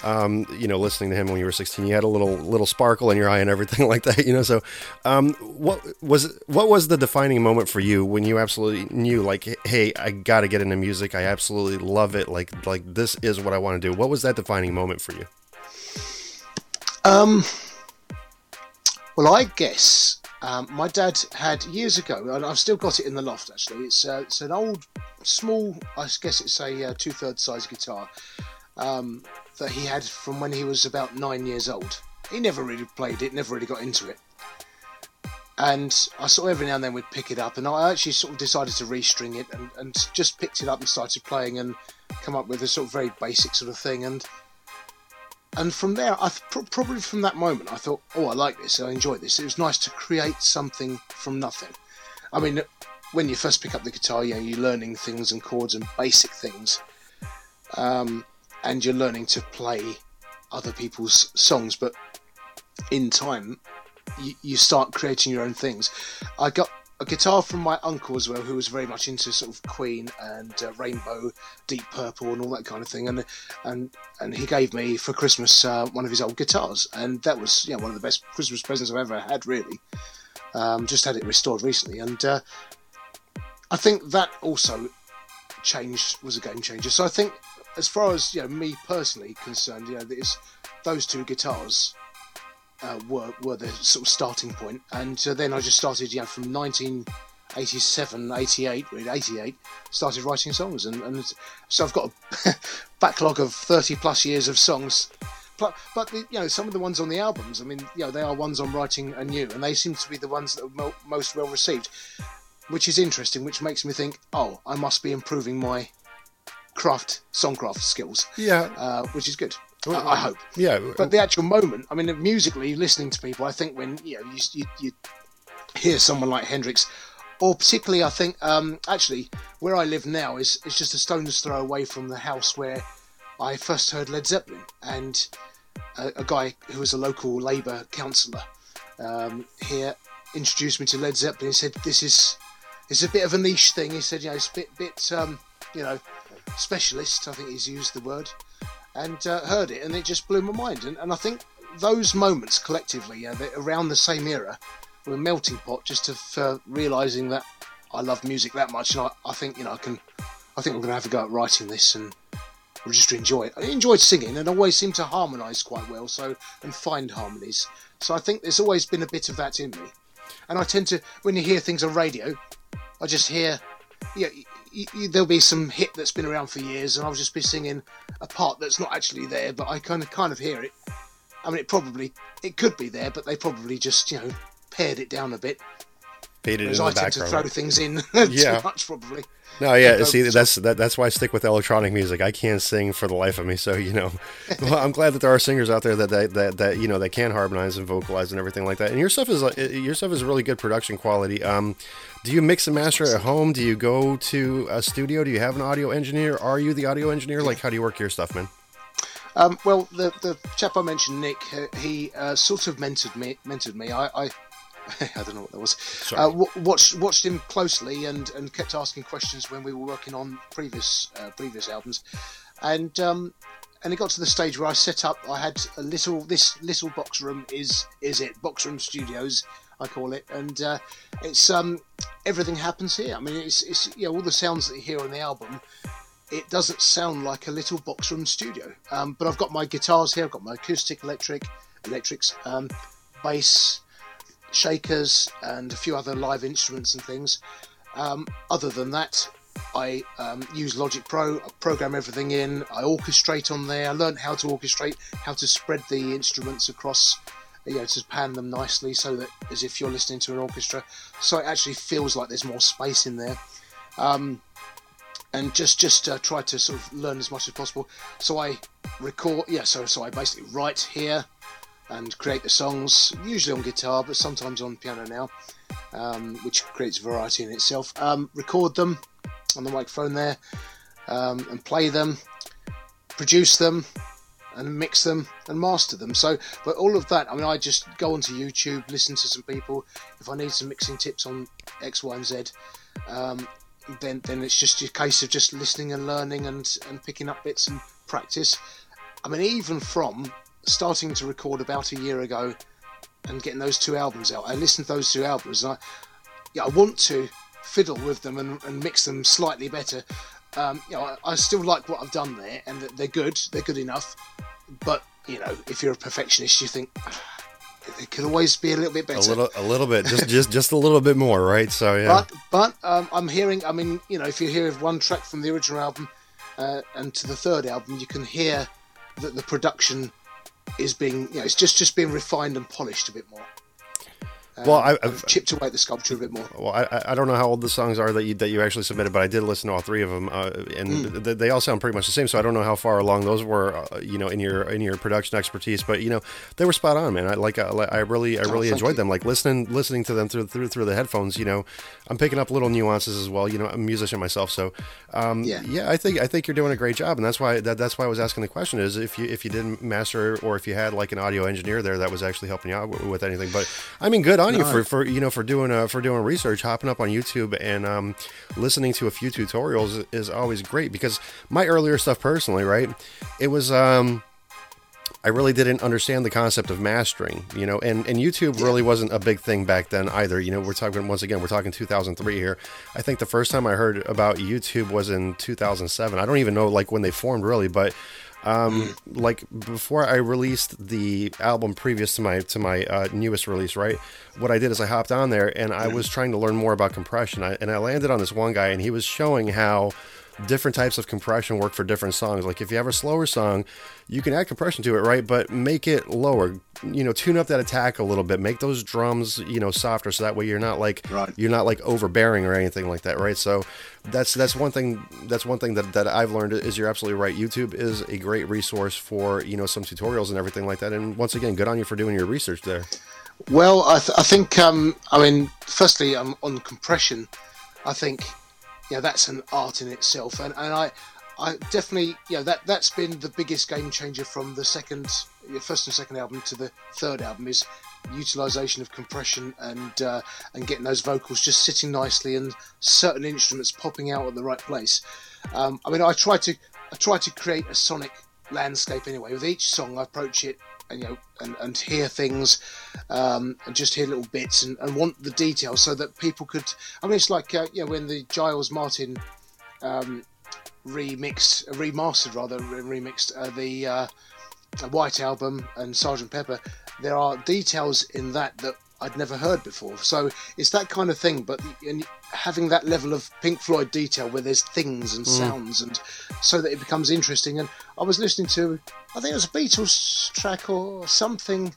um, you know, listening to him when you were 16, you had a little little sparkle in your eye and everything like that. You know, so um, what was what was the defining moment for you when you absolutely knew like, hey, I got to get into music. I absolutely love it. Like like this is what I want to do. What was that defining moment for you? Um, well, I guess um, my dad had years ago, and I've still got it in the loft. Actually, it's uh, it's an old, small. I guess it's a uh, two thirds size guitar um, that he had from when he was about nine years old. He never really played it, never really got into it. And I sort of every now and then we'd pick it up, and I actually sort of decided to restring it, and, and just picked it up and started playing, and come up with a sort of very basic sort of thing, and and from there, I th- probably from that moment, I thought, oh, I like this, I enjoy this. It was nice to create something from nothing. I mean, when you first pick up the guitar, you know, you're learning things and chords and basic things, um, and you're learning to play other people's songs. But in time, you, you start creating your own things. I got a guitar from my uncle as well, who was very much into sort of Queen and uh, Rainbow, Deep Purple, and all that kind of thing. And and and he gave me for Christmas uh, one of his old guitars, and that was you know, one of the best Christmas presents I've ever had. Really, um, just had it restored recently, and uh, I think that also changed was a game changer. So I think, as far as you know, me personally concerned, you know, this, those two guitars uh, were were the sort of starting point, and uh, then I just started, you know, from 1987, 88, really 88, started writing songs, and, and so I've got a backlog of 30 plus years of songs. But, but the, you know some of the ones on the albums. I mean, you know, they are ones I'm writing anew, and they seem to be the ones that are mo- most well received which is interesting, which makes me think, oh, I must be improving my craft, songcraft skills. Yeah. Uh, which is good. I, I hope. Yeah. But the actual moment, I mean, musically, listening to people, I think when you know you, you, you hear someone like Hendrix, or particularly, I think um, actually where I live now is is just a stone's throw away from the house where I first heard Led Zeppelin, and a, a guy who was a local Labour councillor um, here introduced me to Led Zeppelin. He said, "This is it's a bit of a niche thing." He said, "You know, it's a bit, bit um, you know, specialist." I think he's used the word, and uh, heard it, and it just blew my mind. And, and I think those moments collectively, yeah, around the same era, were a melting pot just of uh, realizing that I love music that much, and I, I think you know I can. I think I'm going to have a go at writing this and or just enjoy it. I enjoyed singing and always seem to harmonise quite well, so and find harmonies. So I think there's always been a bit of that in me. And I tend to, when you hear things on radio, I just hear, yeah, there'll be some hit that's been around for years, and I'll just be singing a part that's not actually there, but I kind of kind of hear it. I mean, it probably it could be there, but they probably just you know pared it down a bit. Faded Whereas in I the tend to throw things in Yeah. too much, probably. No, yeah. See, that's that, that's why I stick with electronic music. I can't sing for the life of me. So you know, well, I'm glad that there are singers out there that that, that that you know that can harmonize and vocalize and everything like that. And your stuff is your stuff is really good production quality. Um, do you mix and master at home? Do you go to a studio? Do you have an audio engineer? Are you the audio engineer? Like, how do you work your stuff, man? Um, well, the the chap I mentioned, Nick, uh, he uh, sort of mentored me. Mentored me. I. I I don't know what that was. Uh, w- watched watched him closely and, and kept asking questions when we were working on previous uh, previous albums, and um, and it got to the stage where I set up. I had a little this little box room is is it box room studios I call it, and uh, it's um everything happens here. I mean, it's it's you know all the sounds that you hear on the album it doesn't sound like a little box room studio. Um, but I've got my guitars here. I've got my acoustic electric, electrics, um, bass, shakers, and a few other live instruments and things. Um, other than that, I um, use Logic Pro. I program everything in. I orchestrate on there. I learned how to orchestrate, how to spread the instruments across. You know, to pan them nicely so that as if you're listening to an orchestra, so it actually feels like there's more space in there. Um, and just just uh, try to sort of learn as much as possible. So I record, yeah. So so I basically write here and create the songs, usually on guitar, but sometimes on piano now, um, which creates variety in itself. Um, record them on the microphone there, um, and play them, produce them, and mix them and master them. So, but all of that, I mean, I just go onto YouTube, listen to some people. If I need some mixing tips on X, Y, and Z, um, then then it's just a case of just listening and learning and and picking up bits and practice. I mean, even from starting to record about a year ago and getting those two albums out, I listened to those two albums and I yeah I want to fiddle with them and, and mix them slightly better. Um, you know, I, I still like what I've done there, and they're good. They're good enough. But you know, if you're a perfectionist, you think "Ah, it could always be a little bit better. A little, a little bit, just just just a little bit more, right? So yeah. But but um, I'm hearing. I mean, you know, if you hear one track from the original album uh, and to the third album, you can hear that the production is being, you know, it's just just being refined and polished a bit more. Um, Well, I- I've chipped away at the sculpture a bit more. Well, I- I, don't know how old the songs are that you that you actually submitted, but I did listen to all three of them, uh, and Hmm. th- they all sound pretty much the same. So I don't know how far along those were, uh, you know, in your in your production expertise. But you know, they were spot on, man. I like I, I really I Oh, really thank enjoyed you. them. Like listening listening to them through through through the headphones. You know, I'm picking up little nuances as well. You know, I'm a musician myself, so um, Yeah. yeah, I think I think you're doing a great job, and that's why that, that's why I was asking the question is if you if you didn't master or if you had like an audio engineer there that was actually helping you out with, with anything. But I mean, good on you for, for you know for doing uh, for doing research, hopping up on YouTube and um, listening to a few tutorials is always great because my earlier stuff personally, right? It was um, I really didn't understand the concept of mastering, you know, and, and YouTube yeah. really wasn't a big thing back then either. You know, we're talking, once again, we're talking 2003 here. I think the first time I heard about YouTube was in 2007. I don't even know, like, when they formed really, but um, like before I released the album previous to my to my uh, newest release, right? What I did is I hopped on there and I was trying to learn more about compression. I, and I landed on this one guy, and he was showing how different types of compression work for different songs. Like if you have a slower song, you can add compression to it, right? But make it lower. You know, tune up that attack a little bit. Make those drums, you know, softer, so that way you're not like right. you're not like overbearing or anything like that, right? So that's that's one thing. That's one thing that, that I've learned is you're absolutely right. YouTube is a great resource for you know some tutorials and everything like that. And once again, good on you for doing your research there. Well, I, th- I think um, I mean, firstly, um, on compression, I think yeah, that's an art in itself. And, and I, I definitely, yeah, that that's been the biggest game changer from the second, first and second album to the third album is utilization of compression and uh, and getting those vocals just sitting nicely and certain instruments popping out at the right place. Um, I mean, I try to I try to create a sonic landscape anyway. With each song, I approach it you know and, and hear things um, and just hear little bits and, and want the details so that people could i mean it's like uh, you know when the giles martin um, remixed uh, remastered rather remixed uh, the uh, white album and sergeant pepper there are details in that that I'd never heard before. So it's that kind of thing, but and having that level of Pink Floyd detail where there's things and mm. sounds, and so that it becomes interesting. And I was listening to, I think it was a Beatles track or something.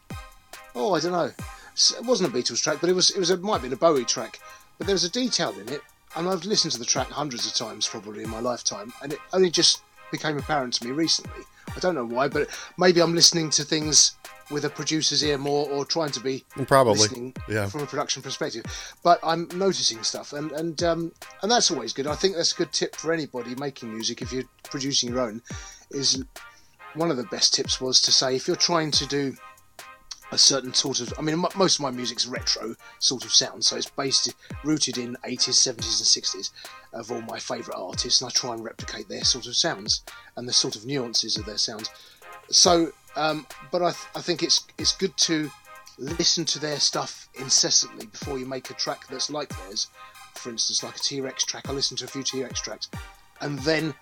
Oh, I don't know. It wasn't a Beatles track, but it was. It was. A, might have been a Bowie track, but there was a detail in it, and I've listened to the track hundreds of times probably in my lifetime, and it only just became apparent to me recently. I don't know why, but maybe I'm listening to things with a producer's ear more or trying to be probably listening yeah. from a production perspective. But I'm noticing stuff, and and um, and that's always good. I think that's a good tip for anybody making music. If you're producing your own, is one of the best tips was to say if you're trying to do a certain sort of I mean most of my music's retro sort of sound so it's based rooted in 80s 70s and 60s of all my favorite artists and I try and replicate their sort of sounds and the sort of nuances of their sounds so um, but I, th- I think it's it's good to listen to their stuff incessantly before you make a track that's like theirs. For instance, like a T Rex track, I listened to a few T Rex tracks, and then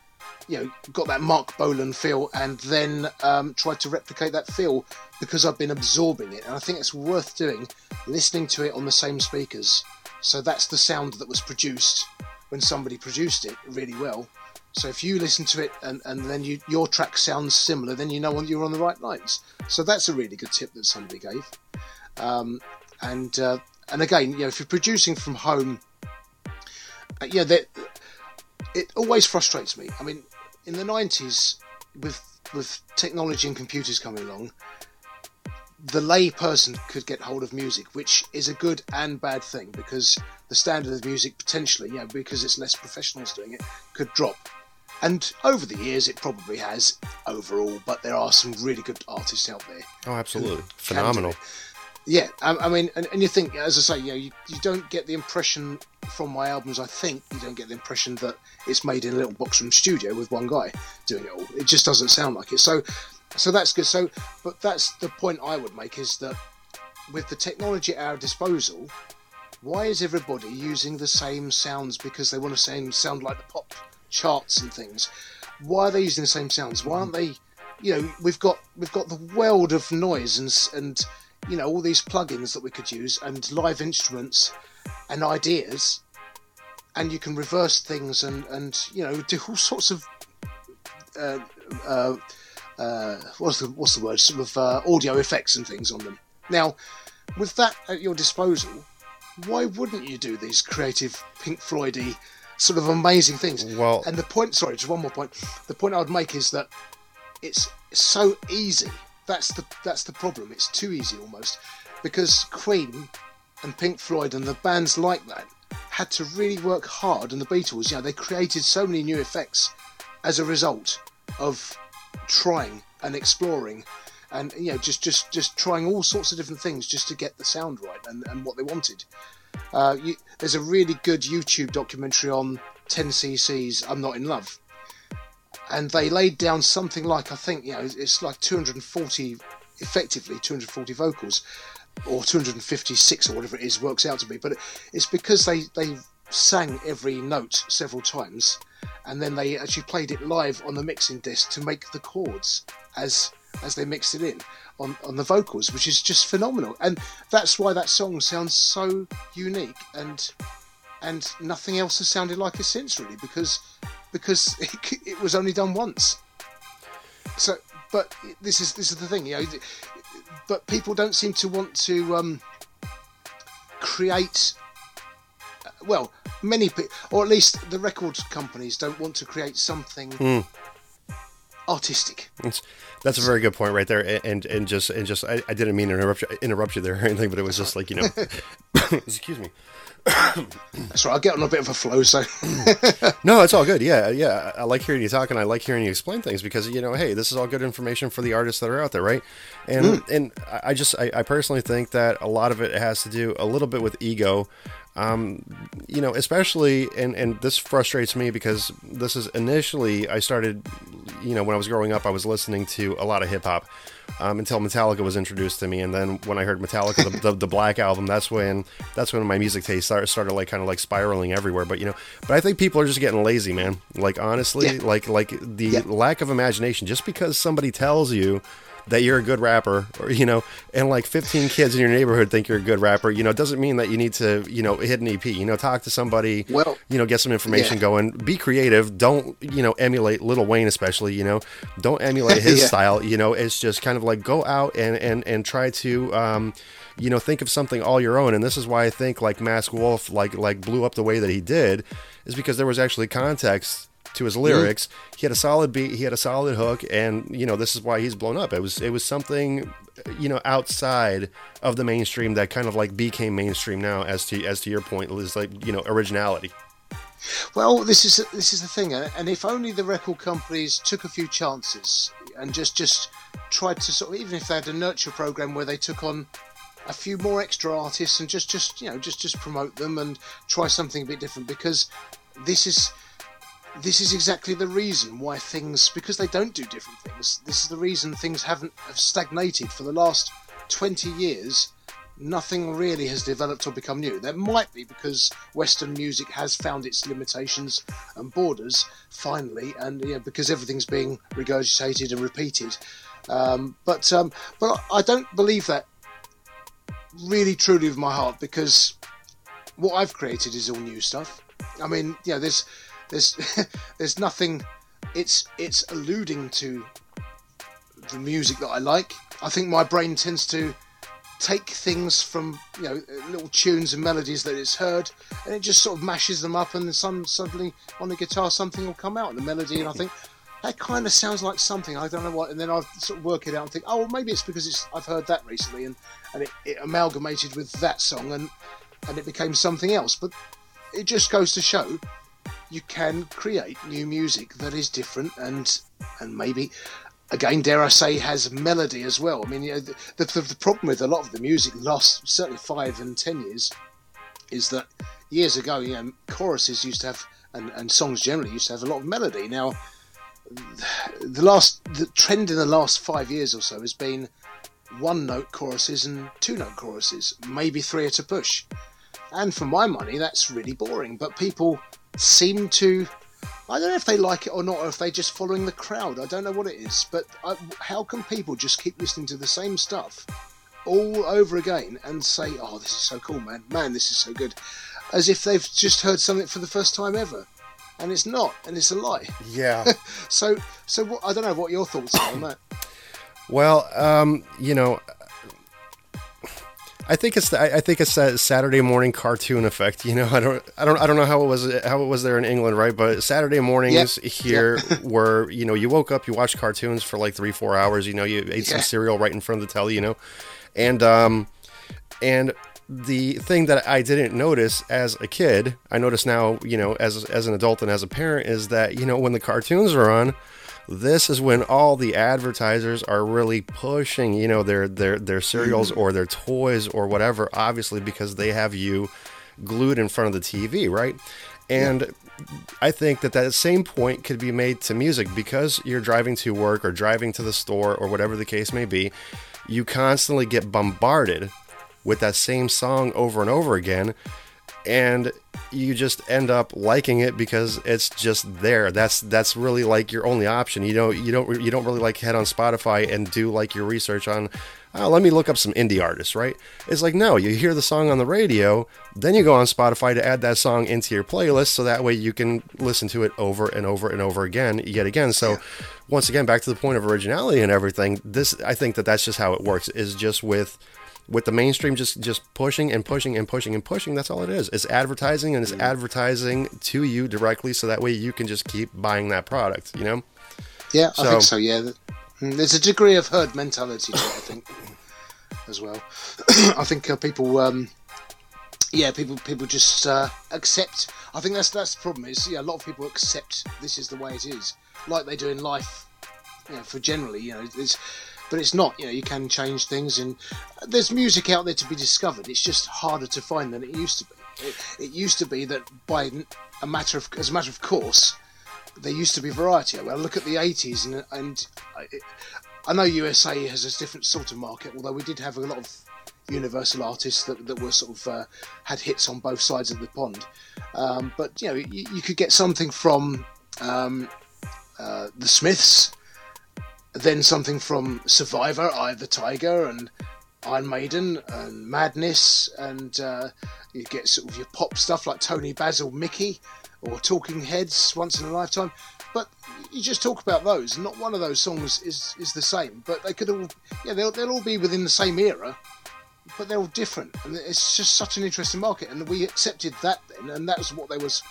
you know got that Marc Bolan feel, and then um, tried to replicate that feel because I've been absorbing it, and I think it's worth doing, listening to it on the same speakers. So that's the sound that was produced when somebody produced it really well, so if you listen to it and, and then you, your track sounds similar, then you know you're on the right lines. So that's a really good tip that somebody gave. Um, and uh, and again, you know, if you're producing from home, uh, yeah, it always frustrates me. I mean, in the '90s, with with technology and computers coming along, the lay person could get hold of music, which is a good and bad thing because the standard of music potentially, know, because it's less professionals doing it, could drop and over the years, it probably has overall, but there are some really good artists out there. Oh, absolutely. Phenomenal. Yeah, I, I mean, and, and, you think, as I say, you, know, you, you don't get the impression from my albums, I think, you don't get the impression that it's made in a little box room studio with one guy doing it all. It just doesn't sound like it. So, so that's good. So, but that's the point I would make is that with the technology at our disposal, why is everybody using the same sounds because they want to sound, sound like the pop charts and things. Why are they using the same sounds? Why aren't they? You know, we've got we've got the world of noise and and you know all these plugins that we could use and live instruments and ideas, and you can reverse things and and you know do all sorts of uh, uh, uh, what's the what's the word? Sort of uh, audio effects and things on them. Now, with that at your disposal, why wouldn't you do these creative Pink Floydy sort of amazing things. Well, and the point, sorry, just one more point. The point I would make is that it's so easy. That's the that's the problem. It's too easy almost, because Queen and Pink Floyd and the bands like that had to really work hard, and the Beatles, you know, they created so many new effects as a result of trying and exploring and you know just just just trying all sorts of different things just to get the sound right and, and what they wanted uh, you, there's a really good YouTube documentary on 10cc's I'm Not in Love. and they laid down something like I think you know it's like 240 effectively 240 vocals or 256 or whatever it is works out to be but it's because they they sang every note several times and then they actually played it live on the mixing disc to make the chords as as they mixed it in on, on the vocals which is just phenomenal and that's why that song sounds so unique and and nothing else has sounded like it since really because because it, it was only done once so but this is this is the thing you know but people don't seem to want to um, create well many people or at least the record companies don't want to create something Mm. Artistic It's, that's a very good point right there, and and just and just I, I didn't mean to interrupt you, interrupt you there or anything, but it was just like you know, excuse me. that's right i get on a bit of a flow so No, it's all good. Yeah, yeah. I like hearing you talk, and I like hearing you explain things because you know, hey, this is all good information for the artists that are out there, right? And hmm. and I I just I, I personally think that a lot of it has to do a little bit with ego. Um, you know, especially and and this frustrates me because this is initially I started, you know, when I was growing up, I was listening to a lot of hip hop. Um, until Metallica was introduced to me, and then when I heard Metallica, the, the, the Black album, that's when that's when my music taste started, started like kind of like spiraling everywhere. But you know, but I think people are just getting lazy, man. Like honestly, Yeah. like like the Yeah. lack of imagination. Just because somebody tells you that you're a good rapper, or you know, and like 15 kids in your neighborhood think you're a good rapper, you know, it doesn't mean that you need to, you know, hit an EP. You know, talk to somebody. Well, you know, get some information yeah. going. Be creative. Don't you know emulate Little Wayne, especially. You know, don't emulate his Yeah. style. You know, it's just kind of like go out and and and try to. Um, you know, think of something all your own, and this is why I think like Mask Wolf like like blew up the way that he did, is because there was actually context to his mm-hmm. lyrics. He had a solid beat, he had a solid hook, and you know this is why he's blown up. It was it was something you know outside of the mainstream that kind of like became mainstream now. As to as to your point, is like you know originality. Well, this is this is the thing, and if only the record companies took a few chances and just just tried to sort of, even if they had a nurture program where they took on a few more extra artists and just just you know just just promote them and try something a bit different because this is this is exactly the reason why things because they don't do different things this is the reason things haven't have stagnated for the last 20 years. Nothing really has developed or become new. That might be because western music has found its limitations and borders finally and yeah because everything's being regurgitated and repeated. Um, but um, but i don't believe that really truly with my heart because what I've created is all new stuff. I mean, you know, there's there's there's nothing. It's it's alluding to the music that I like. I think my brain tends to take things from you know little tunes and melodies that it's heard, and it just sort of mashes them up, and then some suddenly on the guitar something will come out the melody, and I think. That kind of sounds like something I don't know what, and then I sort of work it out and think, oh, well, maybe it's because it's I've heard that recently, and, and it, it amalgamated with that song, and and it became something else. But it just goes to show you can create new music that is different and and maybe again dare I say has melody as well. I mean, you know, the, the, the problem with a lot of the music last certainly five and ten years is that years ago, you know, choruses used to have and, and songs generally used to have a lot of melody. Now, the last the trend in the last five years or so has been one note choruses and two note choruses, maybe three at a push. And for my money, that's really boring. But people seem to. I don't know if they like it or not, or if they're just following the crowd. I don't know what it is. But I, how can people just keep listening to the same stuff all over again and say, oh, this is so cool, man. Man, this is so good. As if they've just heard something for the first time ever. And it's not, and it's a lie. Yeah. So, so what, I don't know what your thoughts are on that. Well, um, you know, I think it's the, I think it's that Saturday morning cartoon effect. You know, I don't I don't I don't know how it was how it was there in England, right? But Saturday mornings Yep. here were you know you woke up, you watched cartoons for like three four hours. You know, you ate some cereal right in front of the telly. You know, and um, and the thing that I didn't notice as a kid, I notice now, you know, as as an adult and as a parent, is that you know when the cartoons are on, this is when all the advertisers are really pushing, you know, their their their cereals or their toys or whatever, obviously because they have you glued in front of the TV, right? And I think that that same point could be made to music because you're driving to work or driving to the store or whatever the case may be. You constantly get bombarded with that same song over and over again and you just end up liking it because it's just there. That's that's really like your only option. You don't you don't you don't really like head on spotify and do like your research on oh, let me look up some indie artists right? It's like no you hear the song on the radio then you go on spotify to add that song into your playlist so that way you can listen to it over and over and over again yet again. So yeah. once again back to the point of originality and everything this i think that that's just how it works is just with with the mainstream just just pushing and pushing and pushing and pushing that's all it is. It's advertising and it's advertising to you directly so that way you can just keep buying that product you know? Yeah so, i think so yeah. Mm, there's a degree of herd mentality to it i think as well. I think uh, people um, yeah people people just uh, accept i think that's that's the problem is yeah a lot of people accept this is the way it is like they do in life you know for generally you know it's but it's not. You know, you can change things, and there's music out there to be discovered. It's just harder to find than it used to be. It, it used to be that by a matter of as a matter of course, there used to be variety. I look at the 80s, and, and I, I know USA has a different sort of market, although we did have a lot of universal artists that, that were sort of uh, had hits on both sides of the pond. Um, but you know, you, you, could get something from um, uh, the Smiths then something from Survivor, Eye of the Tiger, and Iron Maiden, and Madness, and uh, you get sort of your pop stuff like Toni Basil, Mickey, or Talking Heads, Once in a Lifetime. But you just talk about those. Not one of those songs is is the same, but they could all, yeah, they'll, they'll all be within the same era, but they're all different, and it's just such an interesting market. And we accepted that then, and that was what they was,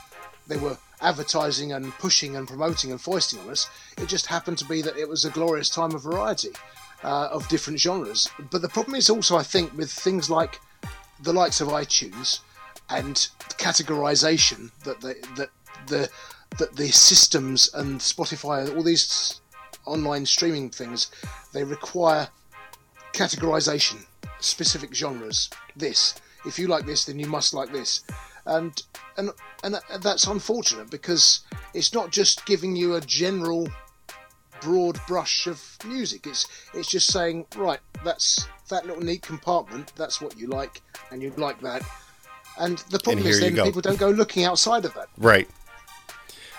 they were advertising and pushing and promoting and foisting on us. It just happened to be that it was a glorious time of variety uh, of different genres. But the problem is also, I think, with things like the likes of iTunes and categorization that the that the that the systems and Spotify, all these online streaming things, they require categorization, specific genres. This, if you like this, then you must like this and and and that's unfortunate because it's not just giving you a general broad brush of music. It's it's just saying right, that's that little neat compartment. That's what you like, and you like that. And the problem and is then people don't go looking outside of that. Right.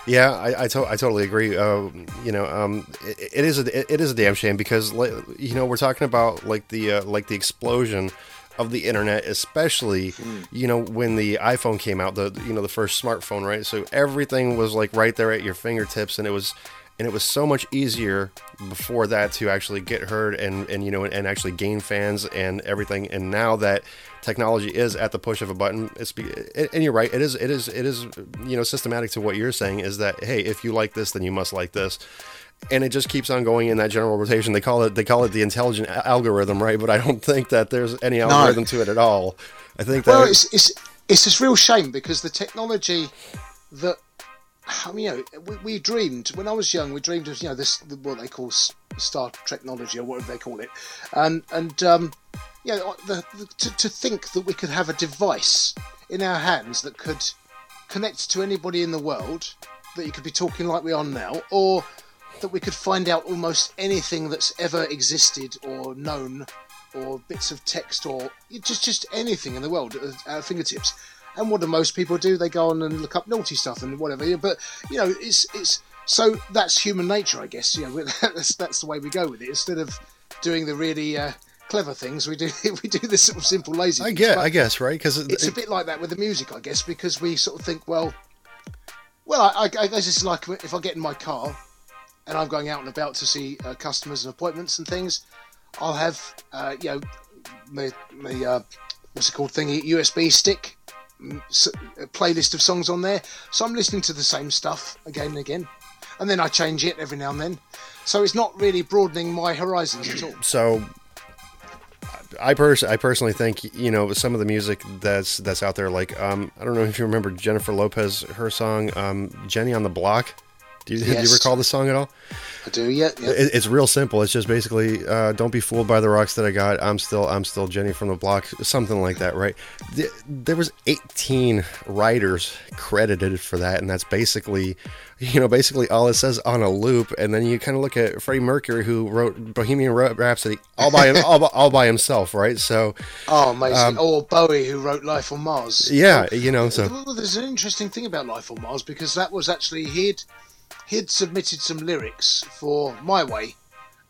Yeah, I I, to- I totally agree. Uh, you know, um, it, it is a it is a damn shame because you know we're talking about like the uh, like the explosion of the internet, especially mm. you know when the iPhone came out, the you know the first smartphone, right? So everything was like right there at your fingertips, and it was and it was so much easier before that to actually get heard and and you know and actually gain fans and everything. And now that technology is at the push of a button, it's and you're right, it is it is it is you know systematic to what you're saying is that hey, if you like this, then you must like this and it just keeps on going in that general rotation. They call it they call it the intelligent algorithm, right? But I don't think that there's any algorithm no. to it at all. I think that well, it's it's it's this real shame because the technology that I mean, you know, we, we, dreamed when I was young. We dreamed of you know this what they call star technology or whatever they call it, and and um, you know, the, the, to, to think that we could have a device in our hands that could connect to anybody in the world that you could be talking like we are now, or that we could find out almost anything that's ever existed or known, or bits of text, or just just anything in the world at our fingertips. And what do most people do? They go on and look up naughty stuff and whatever. But you know, it's it's so that's human nature, I guess. You know, that's that's the way we go with it. Instead of doing the really uh, clever things, we do we do this sort of simple lazy. I get, I guess, right? Because it, it's it, a bit like that with the music, I guess, because we sort of think, well, well, I, I guess it's like if I get in my car and I'm going out and about to see uh, customers and appointments and things, I'll have uh, you know my, my uh, what's it called thingy USB stick playlist of songs on there. So I'm listening to the same stuff again and again, and then I change it every now and then. So it's not really broadening my horizons at all. So I pers- I personally think you know some of the music that's that's out there like um I don't know if you remember Jennifer Lopez her song um, Jenny on the Block Do you, yes. do you recall the song at all? I do. Yeah. yeah. It, it's real simple. It's just basically, uh, "Don't be fooled by the rocks that I got. I'm still, I'm still Jenny from the block." Something like that, right? There was 18 writers credited for that, and that's basically, you know, basically all it says on a loop. And then you kind of look at Freddie Mercury, who wrote Bohemian Rhapsody all by all, all by himself, right? So. Oh, amazing! Um, or Bowie, who wrote Life on Mars. Yeah, you know. So well, there's an interesting thing about Life on Mars because that was actually he'd he'd submitted some lyrics for My Way,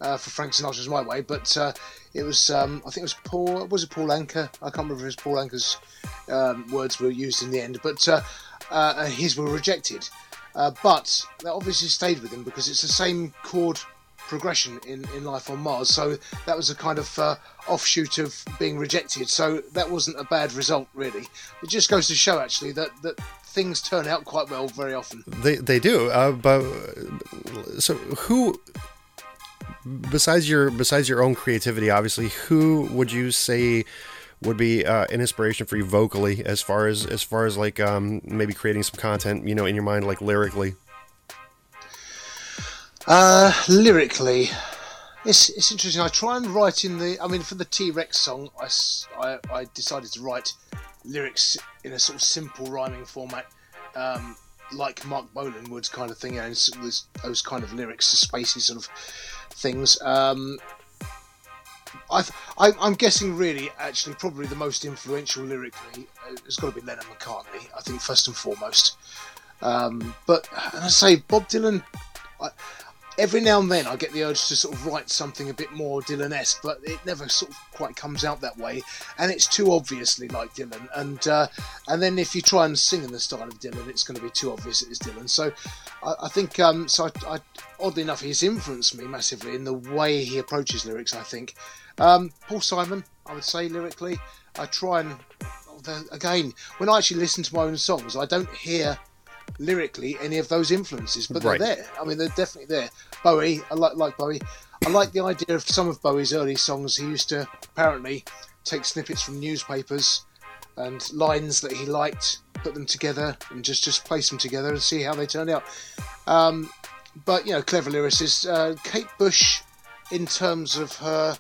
uh, for Frank Sinatra's My Way, but uh, it was um, I think it was Paul was it Paul Anka? I can't remember if it was Paul Anka's um, words were used in the end, but uh, uh his were rejected. Uh, but that obviously stayed with him because it's the same chord progression in, in Life on Mars. So that was a kind of uh, offshoot of being rejected. So that wasn't a bad result, really. It just goes to show, actually, that, that things turn out quite well very often. They they do. Uh, but so who besides your besides your own creativity, obviously, who would you say would be uh, an inspiration for you vocally, as far as as far as like um, maybe creating some content, you know, in your mind, like lyrically. Uh, lyrically, it's it's interesting. I try and write in the. I mean, for the T Rex song, I, I, I decided to write lyrics in a sort of simple rhyming format, um, like Marc Bolan would, kind of thing. And those, those kind of lyrics, the spacey sort of things. Um, I, am guessing, really, actually, probably the most influential lyrically uh, has got to be Lennon McCartney. I think first and foremost. Um, but I say Bob Dylan. I, every now and then I get the urge to sort of write something a bit more Dylan-esque, but it never sort of quite comes out that way, and it's too obviously like Dylan. And uh, and then if you try and sing in the style of Dylan, it's going to be too obvious it is Dylan. So I, I think um, so. I, I, oddly enough, he's influenced me massively in the way he approaches lyrics. I think um, Paul Simon, I would say lyrically, I try and again when I actually listen to my own songs, I don't hear lyrically any of those influences, but they're there. I mean, they're definitely there. Bowie, I like like Bowie. I like the idea of some of Bowie's early songs. He used to apparently take snippets from newspapers and lines that he liked, put them together, and just just place them together and see how they turned out. Um, but you know, clever lyricist uh, Kate Bush, in terms of her,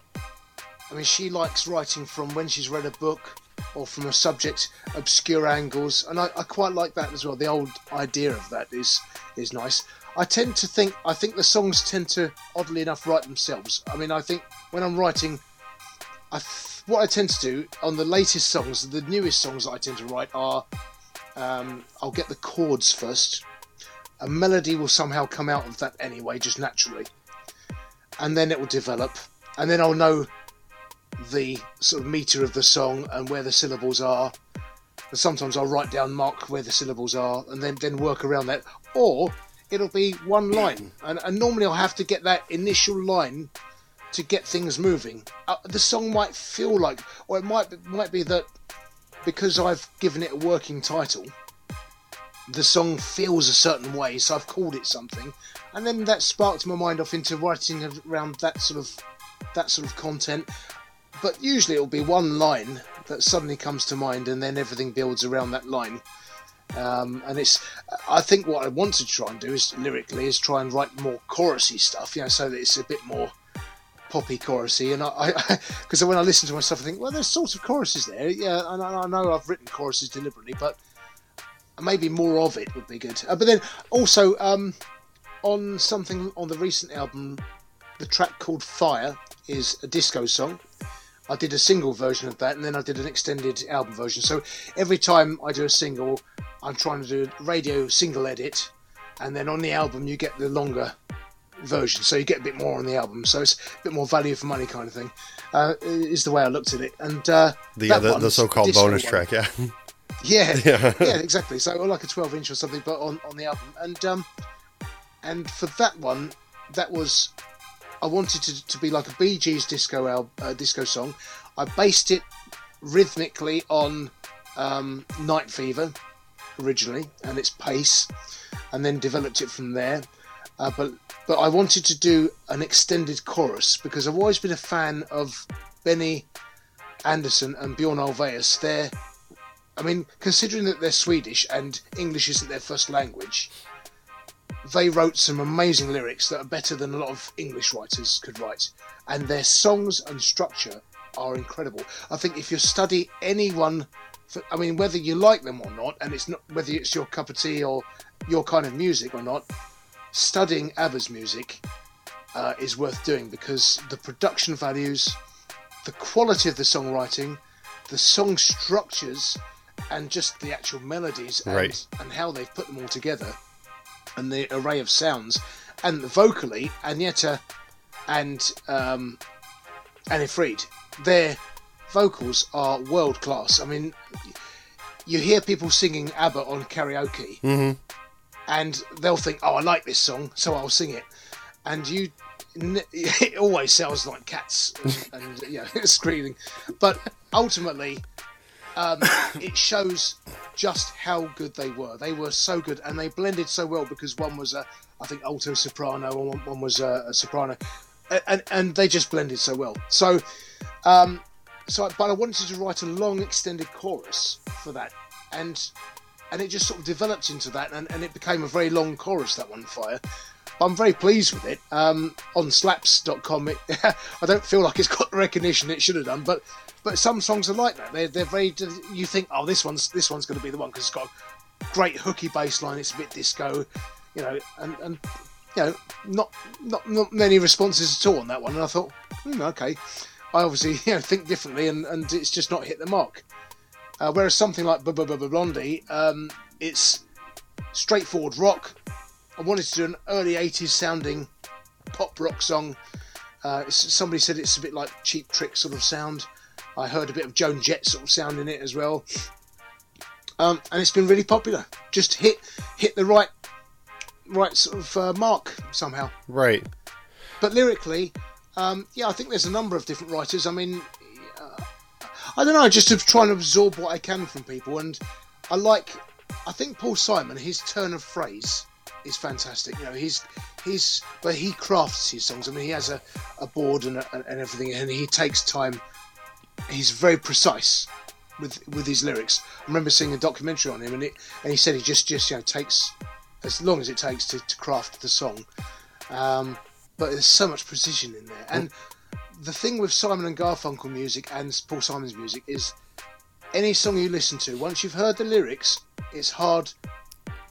I mean, she likes writing from when she's read a book or from a subject obscure angles, and I, I, quite like that as well. The old idea of that is is nice. I tend to think I think the songs tend to oddly enough write themselves. I mean, I think when I'm writing, I what I tend to do on the latest songs, the newest songs that I tend to write are um, I'll get the chords first. A melody will somehow come out of that anyway, just naturally, and then it will develop, and then I'll know the sort of meter of the song and where the syllables are. And sometimes I'll write down mark where the syllables are and then, then work around that. Or it'll be one line. And, and normally I'll have to get that initial line to get things moving. Uh, the song might feel like, or it might might be that because I've given it a working title, the song feels a certain way, so I've called it something, and then that sparked my mind off into writing around that sort of that sort of content but usually it'll be one line that suddenly comes to mind, and then everything builds around that line. Um, and it's, I think what I want to try and do is lyrically is try and write more chorusy stuff, you know, so that it's a bit more poppy chorusy. And I, because when I listen to myself, I think, well, there's sort of choruses there, yeah, and I, I know I've written choruses deliberately, but maybe more of it would be good. Uh, but then also um, on something on the recent album, the track called Fire is a disco song. I did a single version of that, and then I did an extended album version. So every time I do a single, I'm trying to do a radio single edit, and then on the album you get the longer version, so you get a bit more on the album. So it's a bit more value for money kind of thing. Uh, is the way I looked at it, and uh, the, the, the so-called bonus one. track, yeah. yeah, yeah, yeah, exactly. So like a 12 inch or something, but on on the album, and um, and for that one, that was I wanted to, to be like a Bee Gees disco uh, disco song. I based it rhythmically on um, Night Fever originally and its pace, and then developed it from there. Uh, but but I wanted to do an extended chorus because I've always been a fan of Benny Andersson and Bjorn Ulvaeus. They're, I mean, considering that they're Swedish and English isn't their first language, they wrote some amazing lyrics that are better than a lot of English writers could write, and their songs and structure are incredible. I think if you study anyone, for, I mean, whether you like them or not, and it's not whether it's your cup of tea or your kind of music or not, studying ABBA's music uh, is worth doing because the production values, the quality of the songwriting, the song structures, and just the actual melodies and, Right. and how they've put them all together, and the array of sounds, and vocally, Agneta and um, Anni-Frid, their vocals are world class. I mean, you hear people singing ABBA on karaoke, Mhm. and they'll think, "Oh, I like this song, so I'll sing it," and you. It always sounds like cats and, and you know, screaming, but ultimately, um, it shows just how good they were. They were so good, and they blended so well because one was a, I think, alto soprano, and one, was a, a soprano, and and they just blended so well. So, um, so but I wanted to write a long extended chorus for that, and and it just sort of developed into that, and, and it became a very long chorus that one fire. But I'm very pleased with it. Um, on slaps.com, it, I don't feel like it's got the recognition it should have done, but but some songs are like that. They're they're very. You think, oh, this one's this one's going to be the one because it's got a great hooky bass line. It's a bit disco, you know, and and you know, not not not many responses at all on that one. And I thought, hmm, okay, I obviously you know think differently, and and it's just not hit the mark. Uh, whereas something like Blondie, um, it's straightforward rock. I wanted to do an early '80s sounding pop rock song. Uh, somebody said it's a bit like Cheap Trick sort of sound. I heard a bit of Joan Jett sort of sound in it as well, um, and it's been really popular. Just hit hit the right right sort of uh, mark somehow. Right. But lyrically, um, yeah, I think there's a number of different writers. I mean, uh, I don't know, just to try and absorb what I can from people. And I like, I think Paul Simon, his turn of phrase is fantastic. You know, he's he's, but he crafts his songs. I mean, he has a, a board and, a, and everything, and he takes time. He's very precise with with his lyrics. I remember seeing a documentary on him, and it and he said he just just you know takes as long as it takes to, to craft the song. Um, but there's so much precision in there. And the thing with Simon and Garfunkel music and Paul Simon's music is any song you listen to, once you've heard the lyrics, it's hard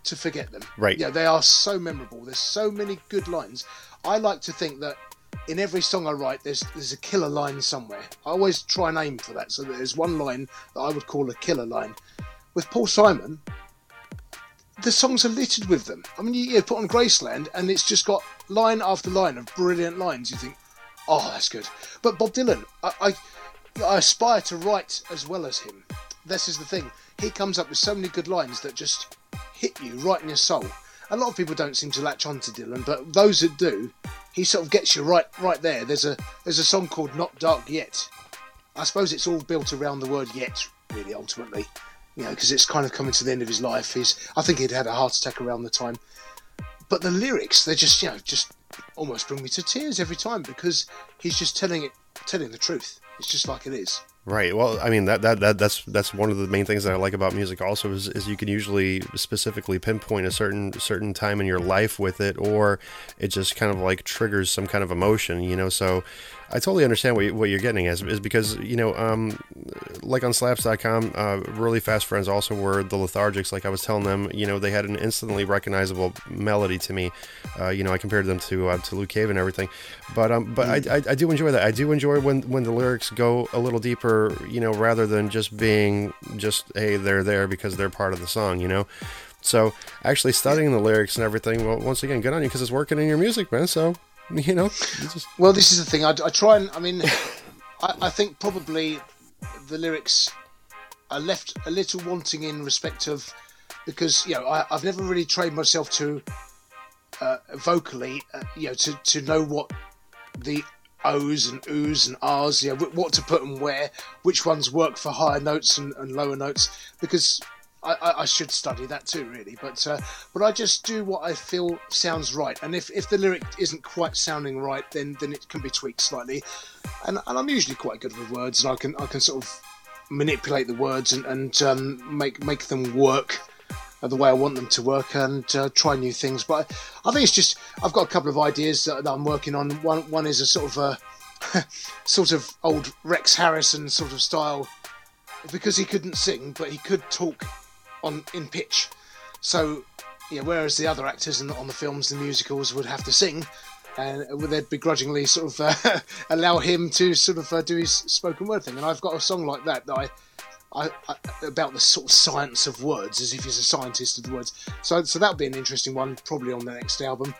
to forget them. Right. Yeah, they are so memorable. There's so many good lines. I like to think that in every song I write, there's there's a killer line somewhere. I always try and aim for that, so there's one line that I would call a killer line. With Paul Simon, the songs are littered with them. I mean, you, you put on Graceland, and it's just got line after line of brilliant lines. You think, oh, that's good. But Bob Dylan, I, I, I aspire to write as well as him. This is the thing. He comes up with so many good lines that just hit you right in your soul. A lot of people don't seem to latch on to Dylan, but those that do, he sort of gets you right, right there. There's a there's a song called "Not Dark Yet." I suppose it's all built around the word "yet," really, ultimately you know, because it's kind of coming to the end of his life. He's, I think he'd had a heart attack around the time. But the lyrics, they just, you know, just almost bring me to tears every time because he's just telling it, telling the truth. It's just like it is. Right. Well, I mean that, that that that's that's one of the main things that I like about music. Also, is, is you can usually specifically pinpoint a certain certain time in your life with it, or it just kind of like triggers some kind of emotion. You know. So I totally understand what, you, what you're getting as is because you know, um, like on Slaps.com, uh, really fast friends also were the Lethargics. Like I was telling them, you know, they had an instantly recognizable melody to me. Uh, you know, I compared them to uh, to Luke Cave and everything, but um, but I, I I do enjoy that. I do enjoy when when the lyrics go a little deeper. You know, rather than just being just hey they're there because they're part of the song. You know. So actually studying the lyrics and everything, well, once again, good on you because it's working in your music, man. So you know, just Well, this is the thing. I, I try and, I mean, I, I think probably the lyrics are left a little wanting in respect of because you know I, I've never really trained myself to uh, vocally, uh, you know, to to know what the O's and O's and R's, you know, what to put and where, which ones work for higher notes and, and lower notes, because I, I, I should study that too, really. But uh, but I just do what I feel sounds right, and if, if the lyric isn't quite sounding right, then then it can be tweaked slightly. And, and I'm usually quite good with words, and I can I can sort of manipulate the words and, and um, make make them work the way I want them to work and uh, try new things. But I think it's just I've got a couple of ideas that, that I'm working on. One one is a sort of a sort of old Rex Harrison sort of style because he couldn't sing, but he could talk on in pitch. So yeah, whereas the other actors in, on the films, the musicals would have to sing, and they'd begrudgingly sort of uh, allow him to sort of uh, do his spoken word thing. And I've got a song like that that I I, I, about the sort of science of words, as if he's a scientist of the words. So, so that'll be an interesting one, probably on the next album.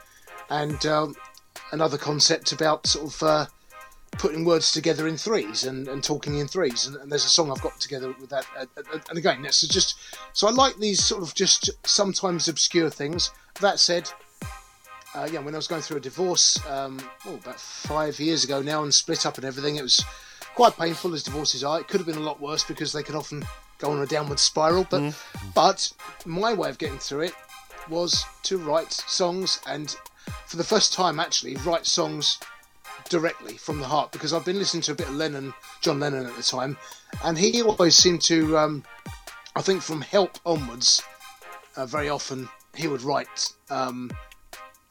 And um, another concept about sort of uh, putting words together in threes and, and talking in threes. And, and, there's a song I've got together with that. Uh, and again, that's just so I like these sort of just sometimes obscure things. That said, uh, yeah, when I was going through a divorce, um, oh, about five years ago now, and split up and everything, it was quite painful as divorces are. It could have been a lot worse because they can often go on a downward spiral. But mm. but my way of getting through it was to write songs and for the first time actually write songs directly from the heart because I've been listening to a bit of Lennon, John Lennon at the time, and he always seemed to, um, I think, from Help onwards, uh, very often he would write um,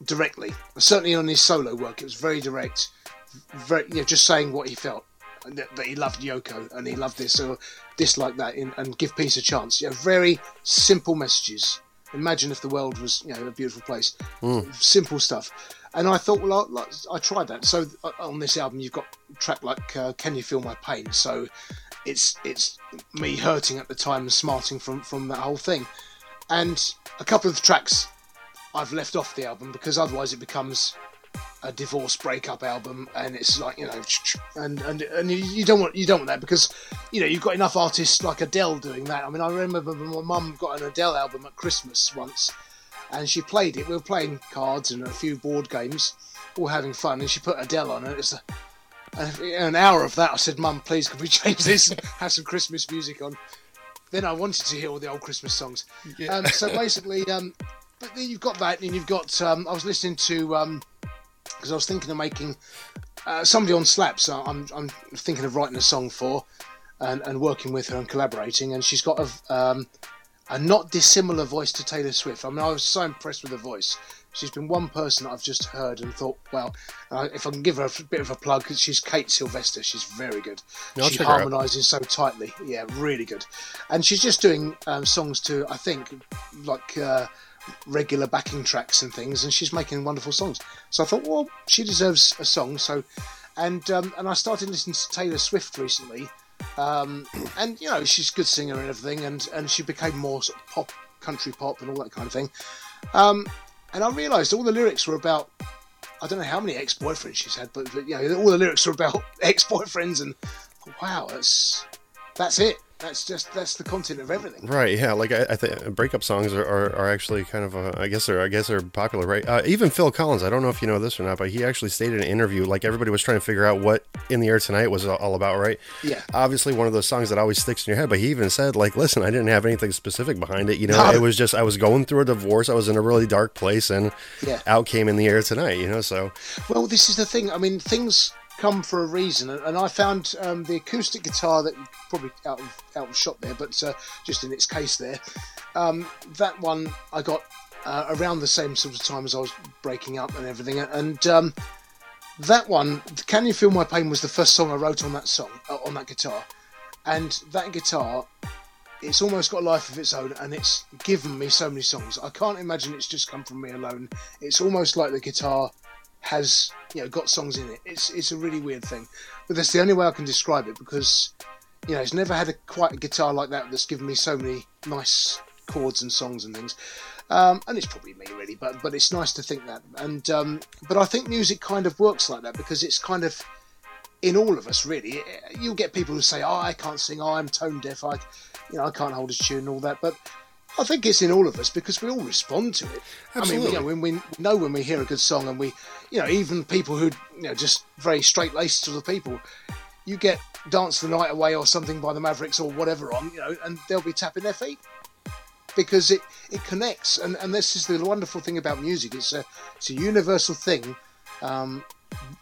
directly. Certainly on his solo work, it was very direct, very you know, just saying what he felt that, that, he loved Yoko and he loved this or disliked that in, and give peace a chance. You know, very simple messages. Imagine if the world was you know a beautiful place. Mm. Simple stuff. And I thought, well, I, I, tried that. So uh, on this album, you've got track like uh, "Can You Feel My Pain?" So it's it's me hurting at the time and smarting from from that whole thing. And a couple of tracks I've left off the album because otherwise it becomes a divorce breakup album, and it's like you know, and and and you don't want you don't want that because you know you've got enough artists like Adele doing that. I mean, I remember my mum got an Adele album at Christmas once, and she played it. We were playing cards and a few board games, all having fun, and she put Adele on it. It's a, an hour of that. I said, "Mum, please, could we change this and have some Christmas music on?" Then I wanted to hear all the old Christmas songs. Yeah. Um, so basically, um, but then you've got that, and you've got. Um, I was listening to um, because I was thinking of making uh, somebody on Slaps. I'm I'm thinking of writing a song for, and, and working with her and collaborating. And she's got a um, a not dissimilar voice to Taylor Swift. I mean, I was so impressed with her voice. She's been one person that I've just heard and thought, well, uh, if I can give her a bit of a plug, she's Kate Sylvester. She's very good. I'll she harmonises so tightly. Yeah, really good. And she's just doing um, songs to, I think, like uh, regular backing tracks and things, and she's making wonderful songs. So I thought, well, she deserves a song. So, and um, and I started listening to Taylor Swift recently, um, and you know she's a good singer and everything, and and she became more sort of pop, country pop, and all that kind of thing. Um, and I realised all the lyrics were about. I don't know how many ex-boyfriends she's had, but, but you know, all the lyrics are about ex-boyfriends, and wow, that's that's it that's just that's the content of everything. Right. Yeah. Like I, I think breakup songs are, are, are, actually kind of a, I guess they're I guess they're popular, right? Uh, even Phil Collins. I don't know if you know this or not, but he actually stated in an interview like everybody was trying to figure out what "In the Air Tonight" was all about, right? Yeah. Obviously, one of those songs that always sticks in your head. But he even said like, "Listen, I didn't have anything specific behind it. You know, it was just I was going through a divorce. I was in a really dark place, and yeah. out came "In the Air Tonight." You know, so. Well, this is the thing. I mean, things come for a reason. And I found um, the acoustic guitar that probably out of out of shot there, but uh, just in its case there. Um, that one I got uh, around the same sort of time as I was breaking up and everything. And um, that one, "Can You Feel My Pain," was the first song I wrote on that song uh, on that guitar. And that guitar, it's almost got a life of its own, and it's given me so many songs. I can't imagine it's just come from me alone. It's almost like the guitar has you know got songs in it. It's it's a really weird thing, but that's the only way I can describe it because you know it's never had a quite a guitar like that that's given me so many nice chords and songs and things. Um, and it's probably me really, but but it's nice to think that. And um, but I think music kind of works like that because it's kind of in all of us really. You'll get people who say, "Oh, I can't sing. Oh, I'm tone deaf. I, you know, I can't hold a tune and all that." But I think it's in all of us because we all respond to it. Absolutely. I mean, you know, when we know when we hear a good song, and we, you know, even people who, you know, just very straight laced sort of people, you get "Dance the Night Away" or something by the Mavericks or whatever on, you know, and they'll be tapping their feet because it it connects. And and this is the wonderful thing about music. It's a it's a universal thing. Um,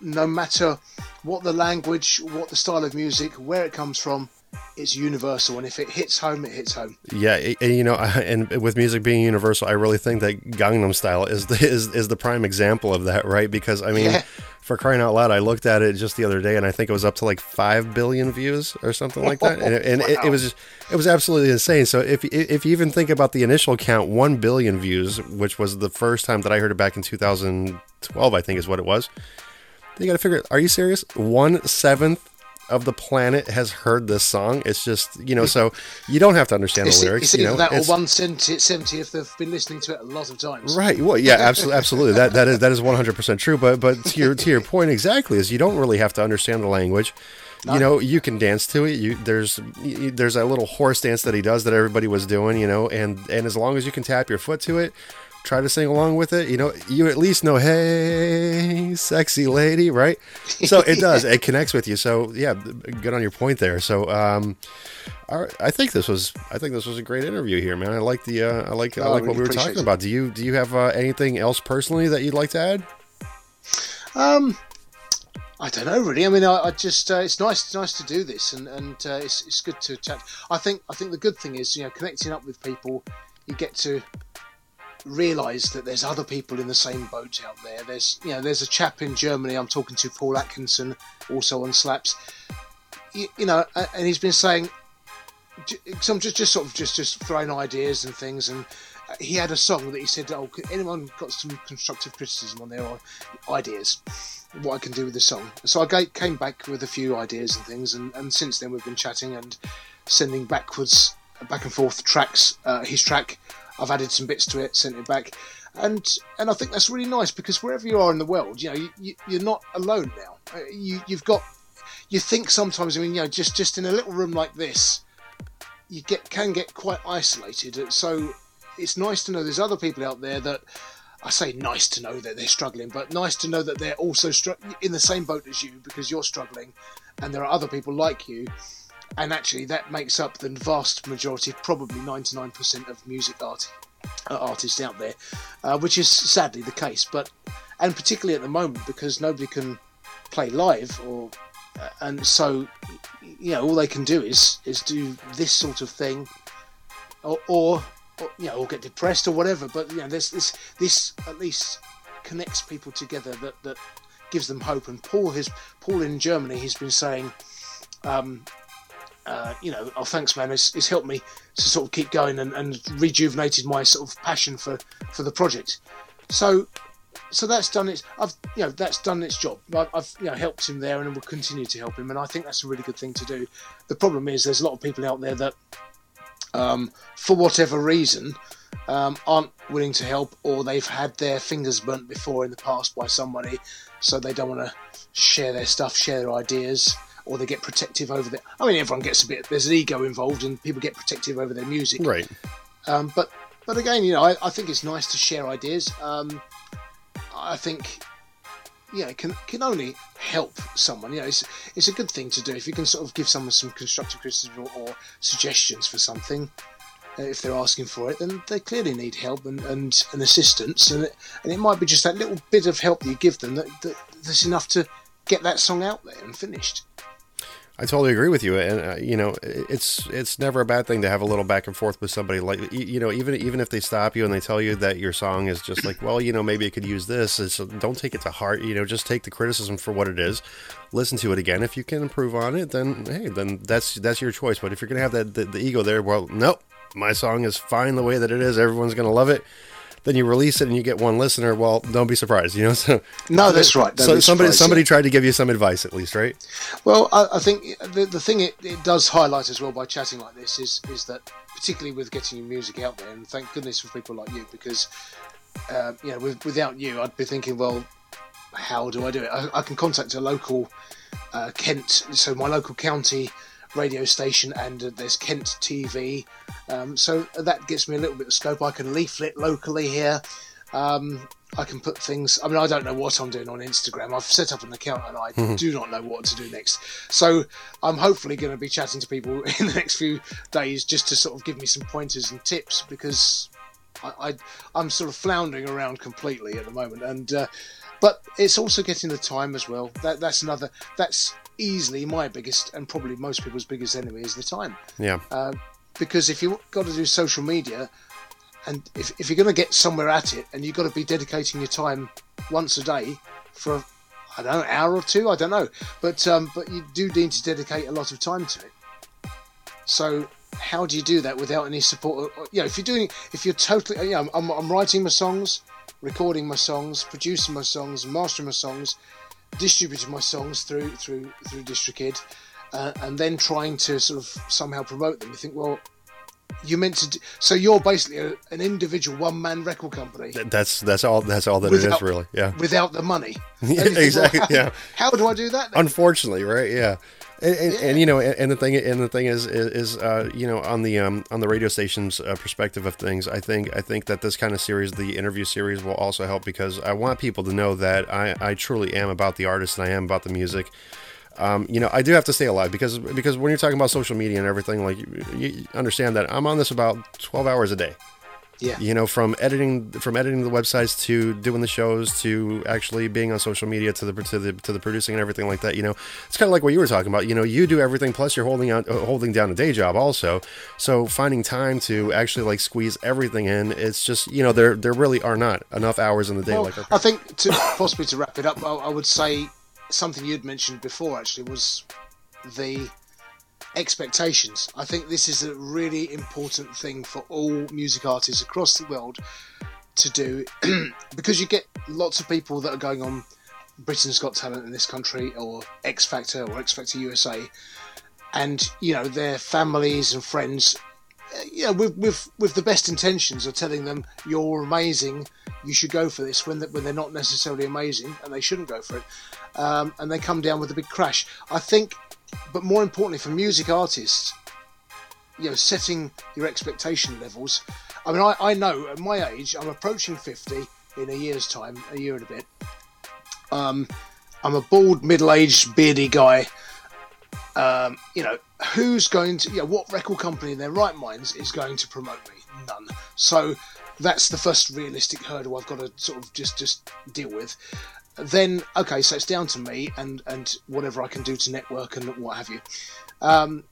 no matter what the language, what the style of music, where it comes from, it's universal, and if it hits home, it hits home. Yeah, and you know, and with music being universal, I really think that Gangnam Style is the, is is the prime example of that, right? Because I mean, yeah. for crying out loud, I looked at it just the other day, and I think it was up to like five billion views or something like that, and, and wow. it, it, was just, it was absolutely insane. So if if you even think about the initial count, one billion views, which was the first time that I heard it back in 2012, I think is what it was. You got to figure. Are you serious? One seventh of the planet has heard this song. It's just you know, so you don't have to understand it's, the lyrics. It's you know, that or one seventieth have been listening to it a lot of times. Right. Well, yeah, absolutely, absolutely. That that is that is one hundred percent true. But but to your to your point exactly is you don't really have to understand the language. No. You know, you can dance to it. You there's there's a little horse dance that he does that everybody was doing. You know, and and as long as you can tap your foot to it, try to sing along with it, you know, you at least know, hey, sexy lady, right? So it does, it connects with you. So yeah, good on your point there. So um, I think this was, I think this was a great interview here, man. I like the, uh, I like, oh, I like really what we were talking it. about. Do you, do you have uh, anything else personally that you'd like to add? Um, I don't know really. I mean, I, I just uh, it's nice, it's nice to do this, and and uh, it's it's good to chat. I think I think the good thing is you know connecting up with people. You get to realise that there's other people in the same boat out there. There's you know there's a chap in Germany I'm talking to, Paul Atkinson, also on Slaps. You, you know, and he's been saying some just just sort of just just throwing ideas and things and he had a song that he said, "Oh, anyone got some constructive criticism on their ideas? What I can do with the song?" So I came back with a few ideas and things, and, and since then we've been chatting and sending backwards, back and forth tracks. Uh, his track I've added some bits to it, sent it back, and and I think that's really nice because wherever you are in the world, you know, you, you, are not alone now. Uh, you you've got you think sometimes. I mean, you know, just just in a little room like this, you get can get quite isolated. So it's nice to know there's other people out there that. I say nice to know that they're struggling, but nice to know that they're also str- in the same boat as you because you're struggling, and there are other people like you and actually that makes up the vast majority, probably 99% of music art, uh, artists out there, uh, which is sadly the case. But and particularly at the moment because nobody can play live, or uh, and so you know all they can do is is do this sort of thing, or, or, or you know or get depressed or whatever. But you know this this this at least connects people together that that gives them hope. And Paul has Paul in Germany, he's been saying. Um, uh, you know, oh thanks man, it's, it's helped me to sort of keep going and, and rejuvenated my sort of passion for, for the project. So so that's done its I've you know that's done its job. I've, I've you know helped him there and will continue to help him, and I think that's a really good thing to do. The problem is there's a lot of people out there that, um, for whatever reason, um, aren't willing to help, or they've had their fingers burnt before in the past by somebody, so they don't want to share their stuff, share their ideas or they get protective over their. I mean, everyone gets a bit. There's an ego involved, and people get protective over their music. Right. Um, but but again, you know, I, I, think it's nice to share ideas. Um, I think yeah, it can can only help someone. You know, it's it's a good thing to do if you can sort of give someone some constructive criticism or, or suggestions for something. Uh, if they're asking for it, then they clearly need help and, and, and assistance, and it, and it might be just that little bit of help that you give them that, that that's enough to get that song out there and finished. I totally agree with you, and uh, you know, it's it's never a bad thing to have a little back and forth with somebody. Like you know, even even if they stop you and they tell you that your song is just like, well, you know, maybe it could use this. It's, don't take it to heart. You know, just take the criticism for what it is. Listen to it again. If you can improve on it, then hey, then that's that's your choice. But if you're gonna have that the, the ego there, well, nope, my song is fine the way that it is. Everyone's gonna love it then you release it and you get one listener, well, don't be surprised, you know. So no, that's right. Don't so somebody somebody yeah. tried to give you some advice at least, right? Well, I, I think the, the thing it, it does highlight as well by chatting like this is is that particularly with getting your music out there, and thank goodness for people like you because uh, you know with, without you, I'd be thinking, well, how do I do it? I, I can contact a local uh, Kent, so my local county radio station, and uh, there's Kent TV. Um, so that gives me a little bit of scope. I can leaflet locally here. Um, I can put things. I mean, I don't know what I'm doing on Instagram. I've set up an account and I mm-hmm. do not know what to do next. So I'm hopefully going to be chatting to people in the next few days just to sort of give me some pointers and tips because I, I am sort of floundering around completely at the moment. And uh, but it's also getting the time as well. That that's another. That's easily my biggest and probably most people's biggest enemy is the time. Yeah. Uh, because if you've got to do social media, and if, if you're going to get somewhere at it, and you've got to be dedicating your time once a day for I don't know, an hour or two, I don't know, but um, but you do need to dedicate a lot of time to it. So how do you do that without any support? You know, if you're doing, if you're totally, you know, I'm, I'm writing my songs, recording my songs, producing my songs, mastering my songs, distributing my songs through through through DistroKid, uh, and then trying to sort of somehow promote them. You think, well, you meant to. Do, so you're basically a, an individual one man record company. That's that's all. That's all that without, it is, really. Yeah. Without the money. yeah, exactly. Well, how, yeah. How do I do that? Then? Unfortunately, right? Yeah. And, and, yeah. and, you know, and, and, the thing, and the thing is, is, is uh, you know, on the um, on the radio station's uh, perspective of things, I think, I think that this kind of series, the interview series, will also help because I want people to know that I, I truly am about the artist and I am about the music. Um, you know, I do have to stay alive because because when you're talking about social media and everything, like you, you understand that I'm on this about 12 hours a day. Yeah. You know, from editing from editing the websites to doing the shows to actually being on social media to the to the to the producing and everything like that. You know, it's kind of like what you were talking about. You know, you do everything plus you're holding out uh, holding down a day job also. So finding time to actually like squeeze everything in, it's just you know there there really are not enough hours in the day. Well, like I think to possibly to wrap it up, I, I would say something you'd mentioned before actually was the expectations. I think this is a really important thing for all music artists across the world to do because you get lots of people that are going on Britain's Got Talent in this country or X Factor or X Factor USA and you know their families and friends uh, you know with with with the best intentions of telling them you're amazing you should go for this when, they, when they're not necessarily amazing and they shouldn't go for it um, and they come down with a big crash I think but more importantly for music artists you know setting your expectation levels. I mean i, I know at my age i'm approaching 50 in a year's time a year and a bit. Um, i'm a bald middle-aged beardy guy. Um, you know who's going to you know what record company in their right minds is going to promote me? None. So that's the first realistic hurdle i've got to sort of just just deal with then okay, so it's down to me and and whatever I can do to network and what have you. Um,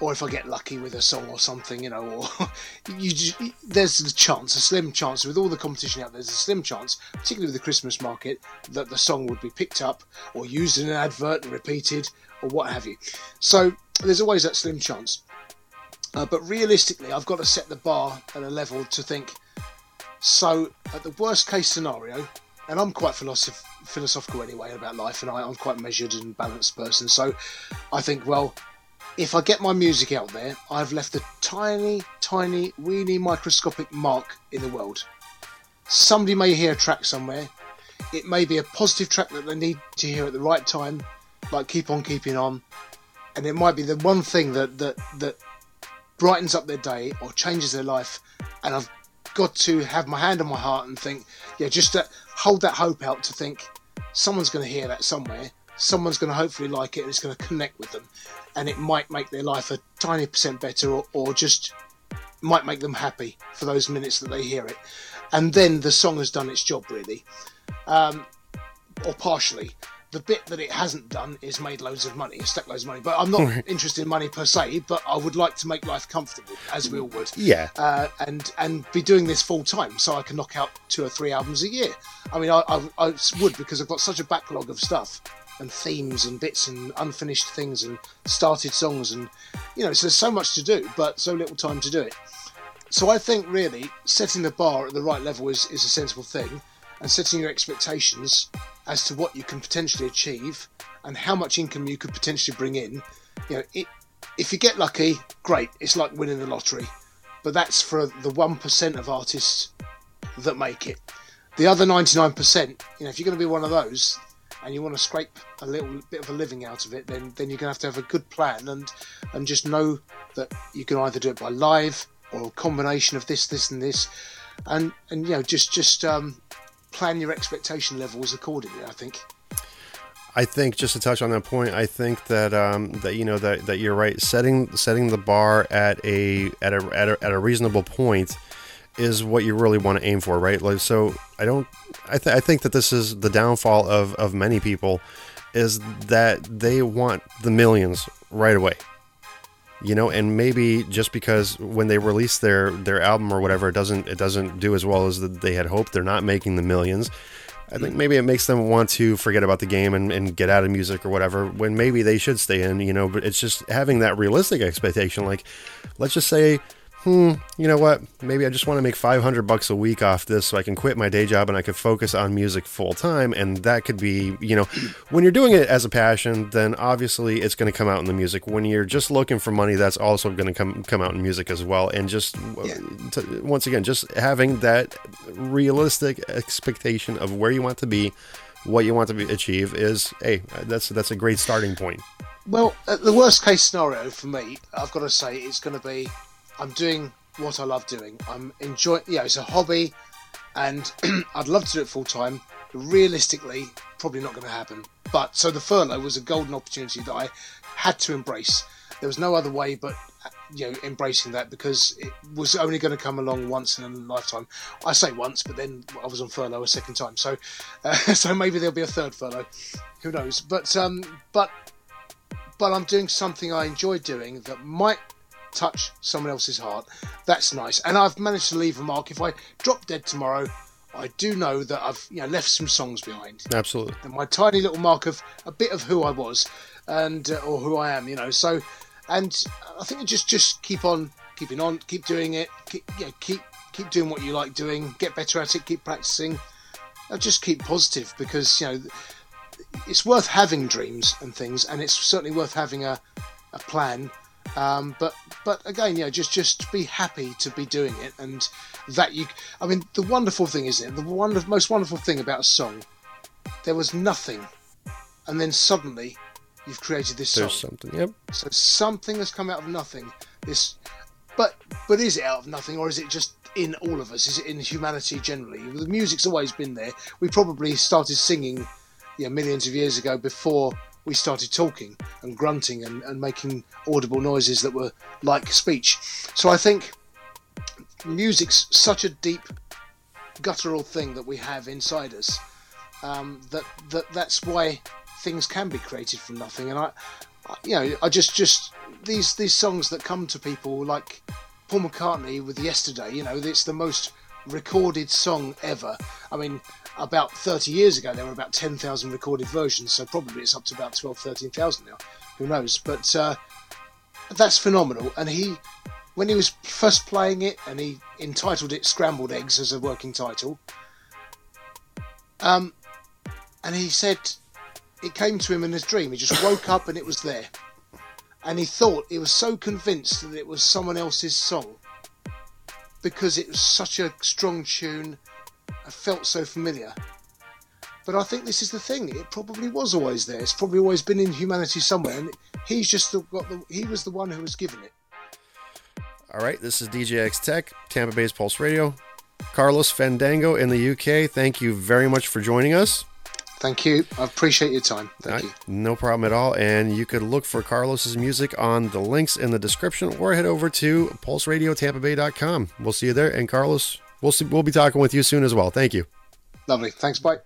or if I get lucky with a song or something, you know, or you just, there's the chance, a slim chance, with all the competition out there, there's a slim chance, particularly with the Christmas market, that the song would be picked up or used in an advert and repeated or what have you. So there's always that slim chance. Uh, but realistically, I've got to set the bar at a level to think. So, at the worst case scenario, and I'm quite philosoph- philosophical anyway about life, and I, am quite measured and balanced person. So I think, well, if I get my music out there, I've left a tiny, tiny, weeny, microscopic mark in the world. Somebody may hear a track somewhere. It may be a positive track that they need to hear at the right time, like "Keep On Keeping On," and it might be the one thing that that that brightens up their day or changes their life. And I've got to have my hand on my heart and think, yeah, just to hold that hope out to think someone's going to hear that somewhere. Someone's going to hopefully like it and it's going to connect with them. And it might make their life a tiny percent better or, or just might make them happy for those minutes that they hear it. And then the song has done its job, really. Um, or partially the bit that it hasn't done is made loads of money, stacked loads of money. But I'm not interested in money per se. But I would like to make life comfortable, as we all would. Yeah. Uh, and and be doing this full time, so I can knock out two or three albums a year. I mean, I, I, I would because I've got such a backlog of stuff and themes and bits and unfinished things and started songs and you know, so there's so much to do, but so little time to do it. So I think really setting the bar at the right level is, is a sensible thing, and setting your expectations as to what you can potentially achieve and how much income you could potentially bring in. You know, it, if you get lucky, great. It's like winning the lottery, but that's for the one percent of artists that make it. The other ninety-nine percent, you know, if you're going to be one of those and you want to scrape a little bit of a living out of it, then then you're going to have to have a good plan and and just know that you can either do it by live or a combination of this, this, and this, and and you know just just um, plan your expectation levels accordingly. I think. I think just to touch on that point, I think that um, that you know that, that you're right. Setting setting the bar at a at a, at a at a reasonable point is what you really want to aim for, right? Like so, I don't. I, th- I think that this is the downfall of of many people is that they want the millions right away. You know, and maybe just because when they release their their album or whatever, it doesn't it doesn't do as well as they had hoped. They're not making the millions. I think maybe it makes them want to forget about the game and, and get out of music or whatever when maybe they should stay in, you know, but it's just having that realistic expectation. Like, let's just say hmm, you know what? Maybe I just want to make 500 bucks a week off this so I can quit my day job and I could focus on music full time. And that could be, you know, when you're doing it as a passion, then obviously it's going to come out in the music. When you're just looking for money, that's also going to come come out in music as well. And just yeah. to, once again, just having that realistic expectation of where you want to be, what you want to be, achieve is, hey, that's that's a great starting point. Well, the worst case scenario for me, I've got to say, it's going to be I'm doing what I love doing. I'm enjoying. Yeah, it's a hobby, and I'd love to do it full time. Realistically, probably not going to happen. But so the furlough was a golden opportunity that I had to embrace. There was no other way but you know embracing that because it was only going to come along once in a lifetime. I say once, but then I was on furlough a second time, so uh, so maybe there'll be a third furlough. Who knows? But um, but but I'm doing something I enjoy doing that might touch someone else's heart. That's nice. And I've managed to leave a mark. If I drop dead tomorrow, I do know that I've you know left some songs behind. Absolutely. And my tiny little mark of a bit of who I was and uh, or who I am, you know. So, and I think just just keep on keeping on, keep doing it. Keep, yeah, keep keep doing what you like doing. Get better at it. Keep practicing. Just keep positive because you know it's worth having dreams and things, and it's certainly worth having a a plan um, but but again, you know, just just be happy to be doing it, and that you. I mean, the wonderful thing is it the wonder, most wonderful thing about a song. There was nothing, and then suddenly, you've created this There's song. something. Yep. So something has come out of nothing. This, but but is it out of nothing, or is it just in all of us? Is it in humanity generally? The music's always been there. We probably started singing, you know, millions of years ago before we started talking and grunting and, and making audible noises that were like speech. So I think music's such a deep, guttural thing that we have inside us um, that that that's why things can be created from nothing. And I, you know, I just just these these songs that come to people like Paul McCartney with Yesterday. You know, it's the most recorded song ever. I mean, about 30 years ago, there were about 10,000 recorded versions, so probably it's up to about 12, 13,000 now. Who knows? But uh, that's phenomenal. And he, when he was first playing it, and he entitled it Scrambled Eggs as a working title, um, and he said it came to him in his dream. He just woke up and it was there. And he thought, he was so convinced that it was someone else's song because it was such a strong tune I felt so familiar. But I think this is the thing. It probably was always there. It's probably always been in humanity somewhere, and he's just the, got the. He was the one who was given it. All right, this is DJX Tech, Tampa Bay's Pulse Radio. Carlos Fandango in the UK. Thank you very much for joining us. Thank you. I appreciate your time. Thank you. No problem at all. And you could look for Carlos's music on the links in the description or head over to pulseradiotampabay.com. We'll see you there. And Carlos, We'll see, we'll be talking with you soon as well. Thank you. Lovely. Thanks. Bye.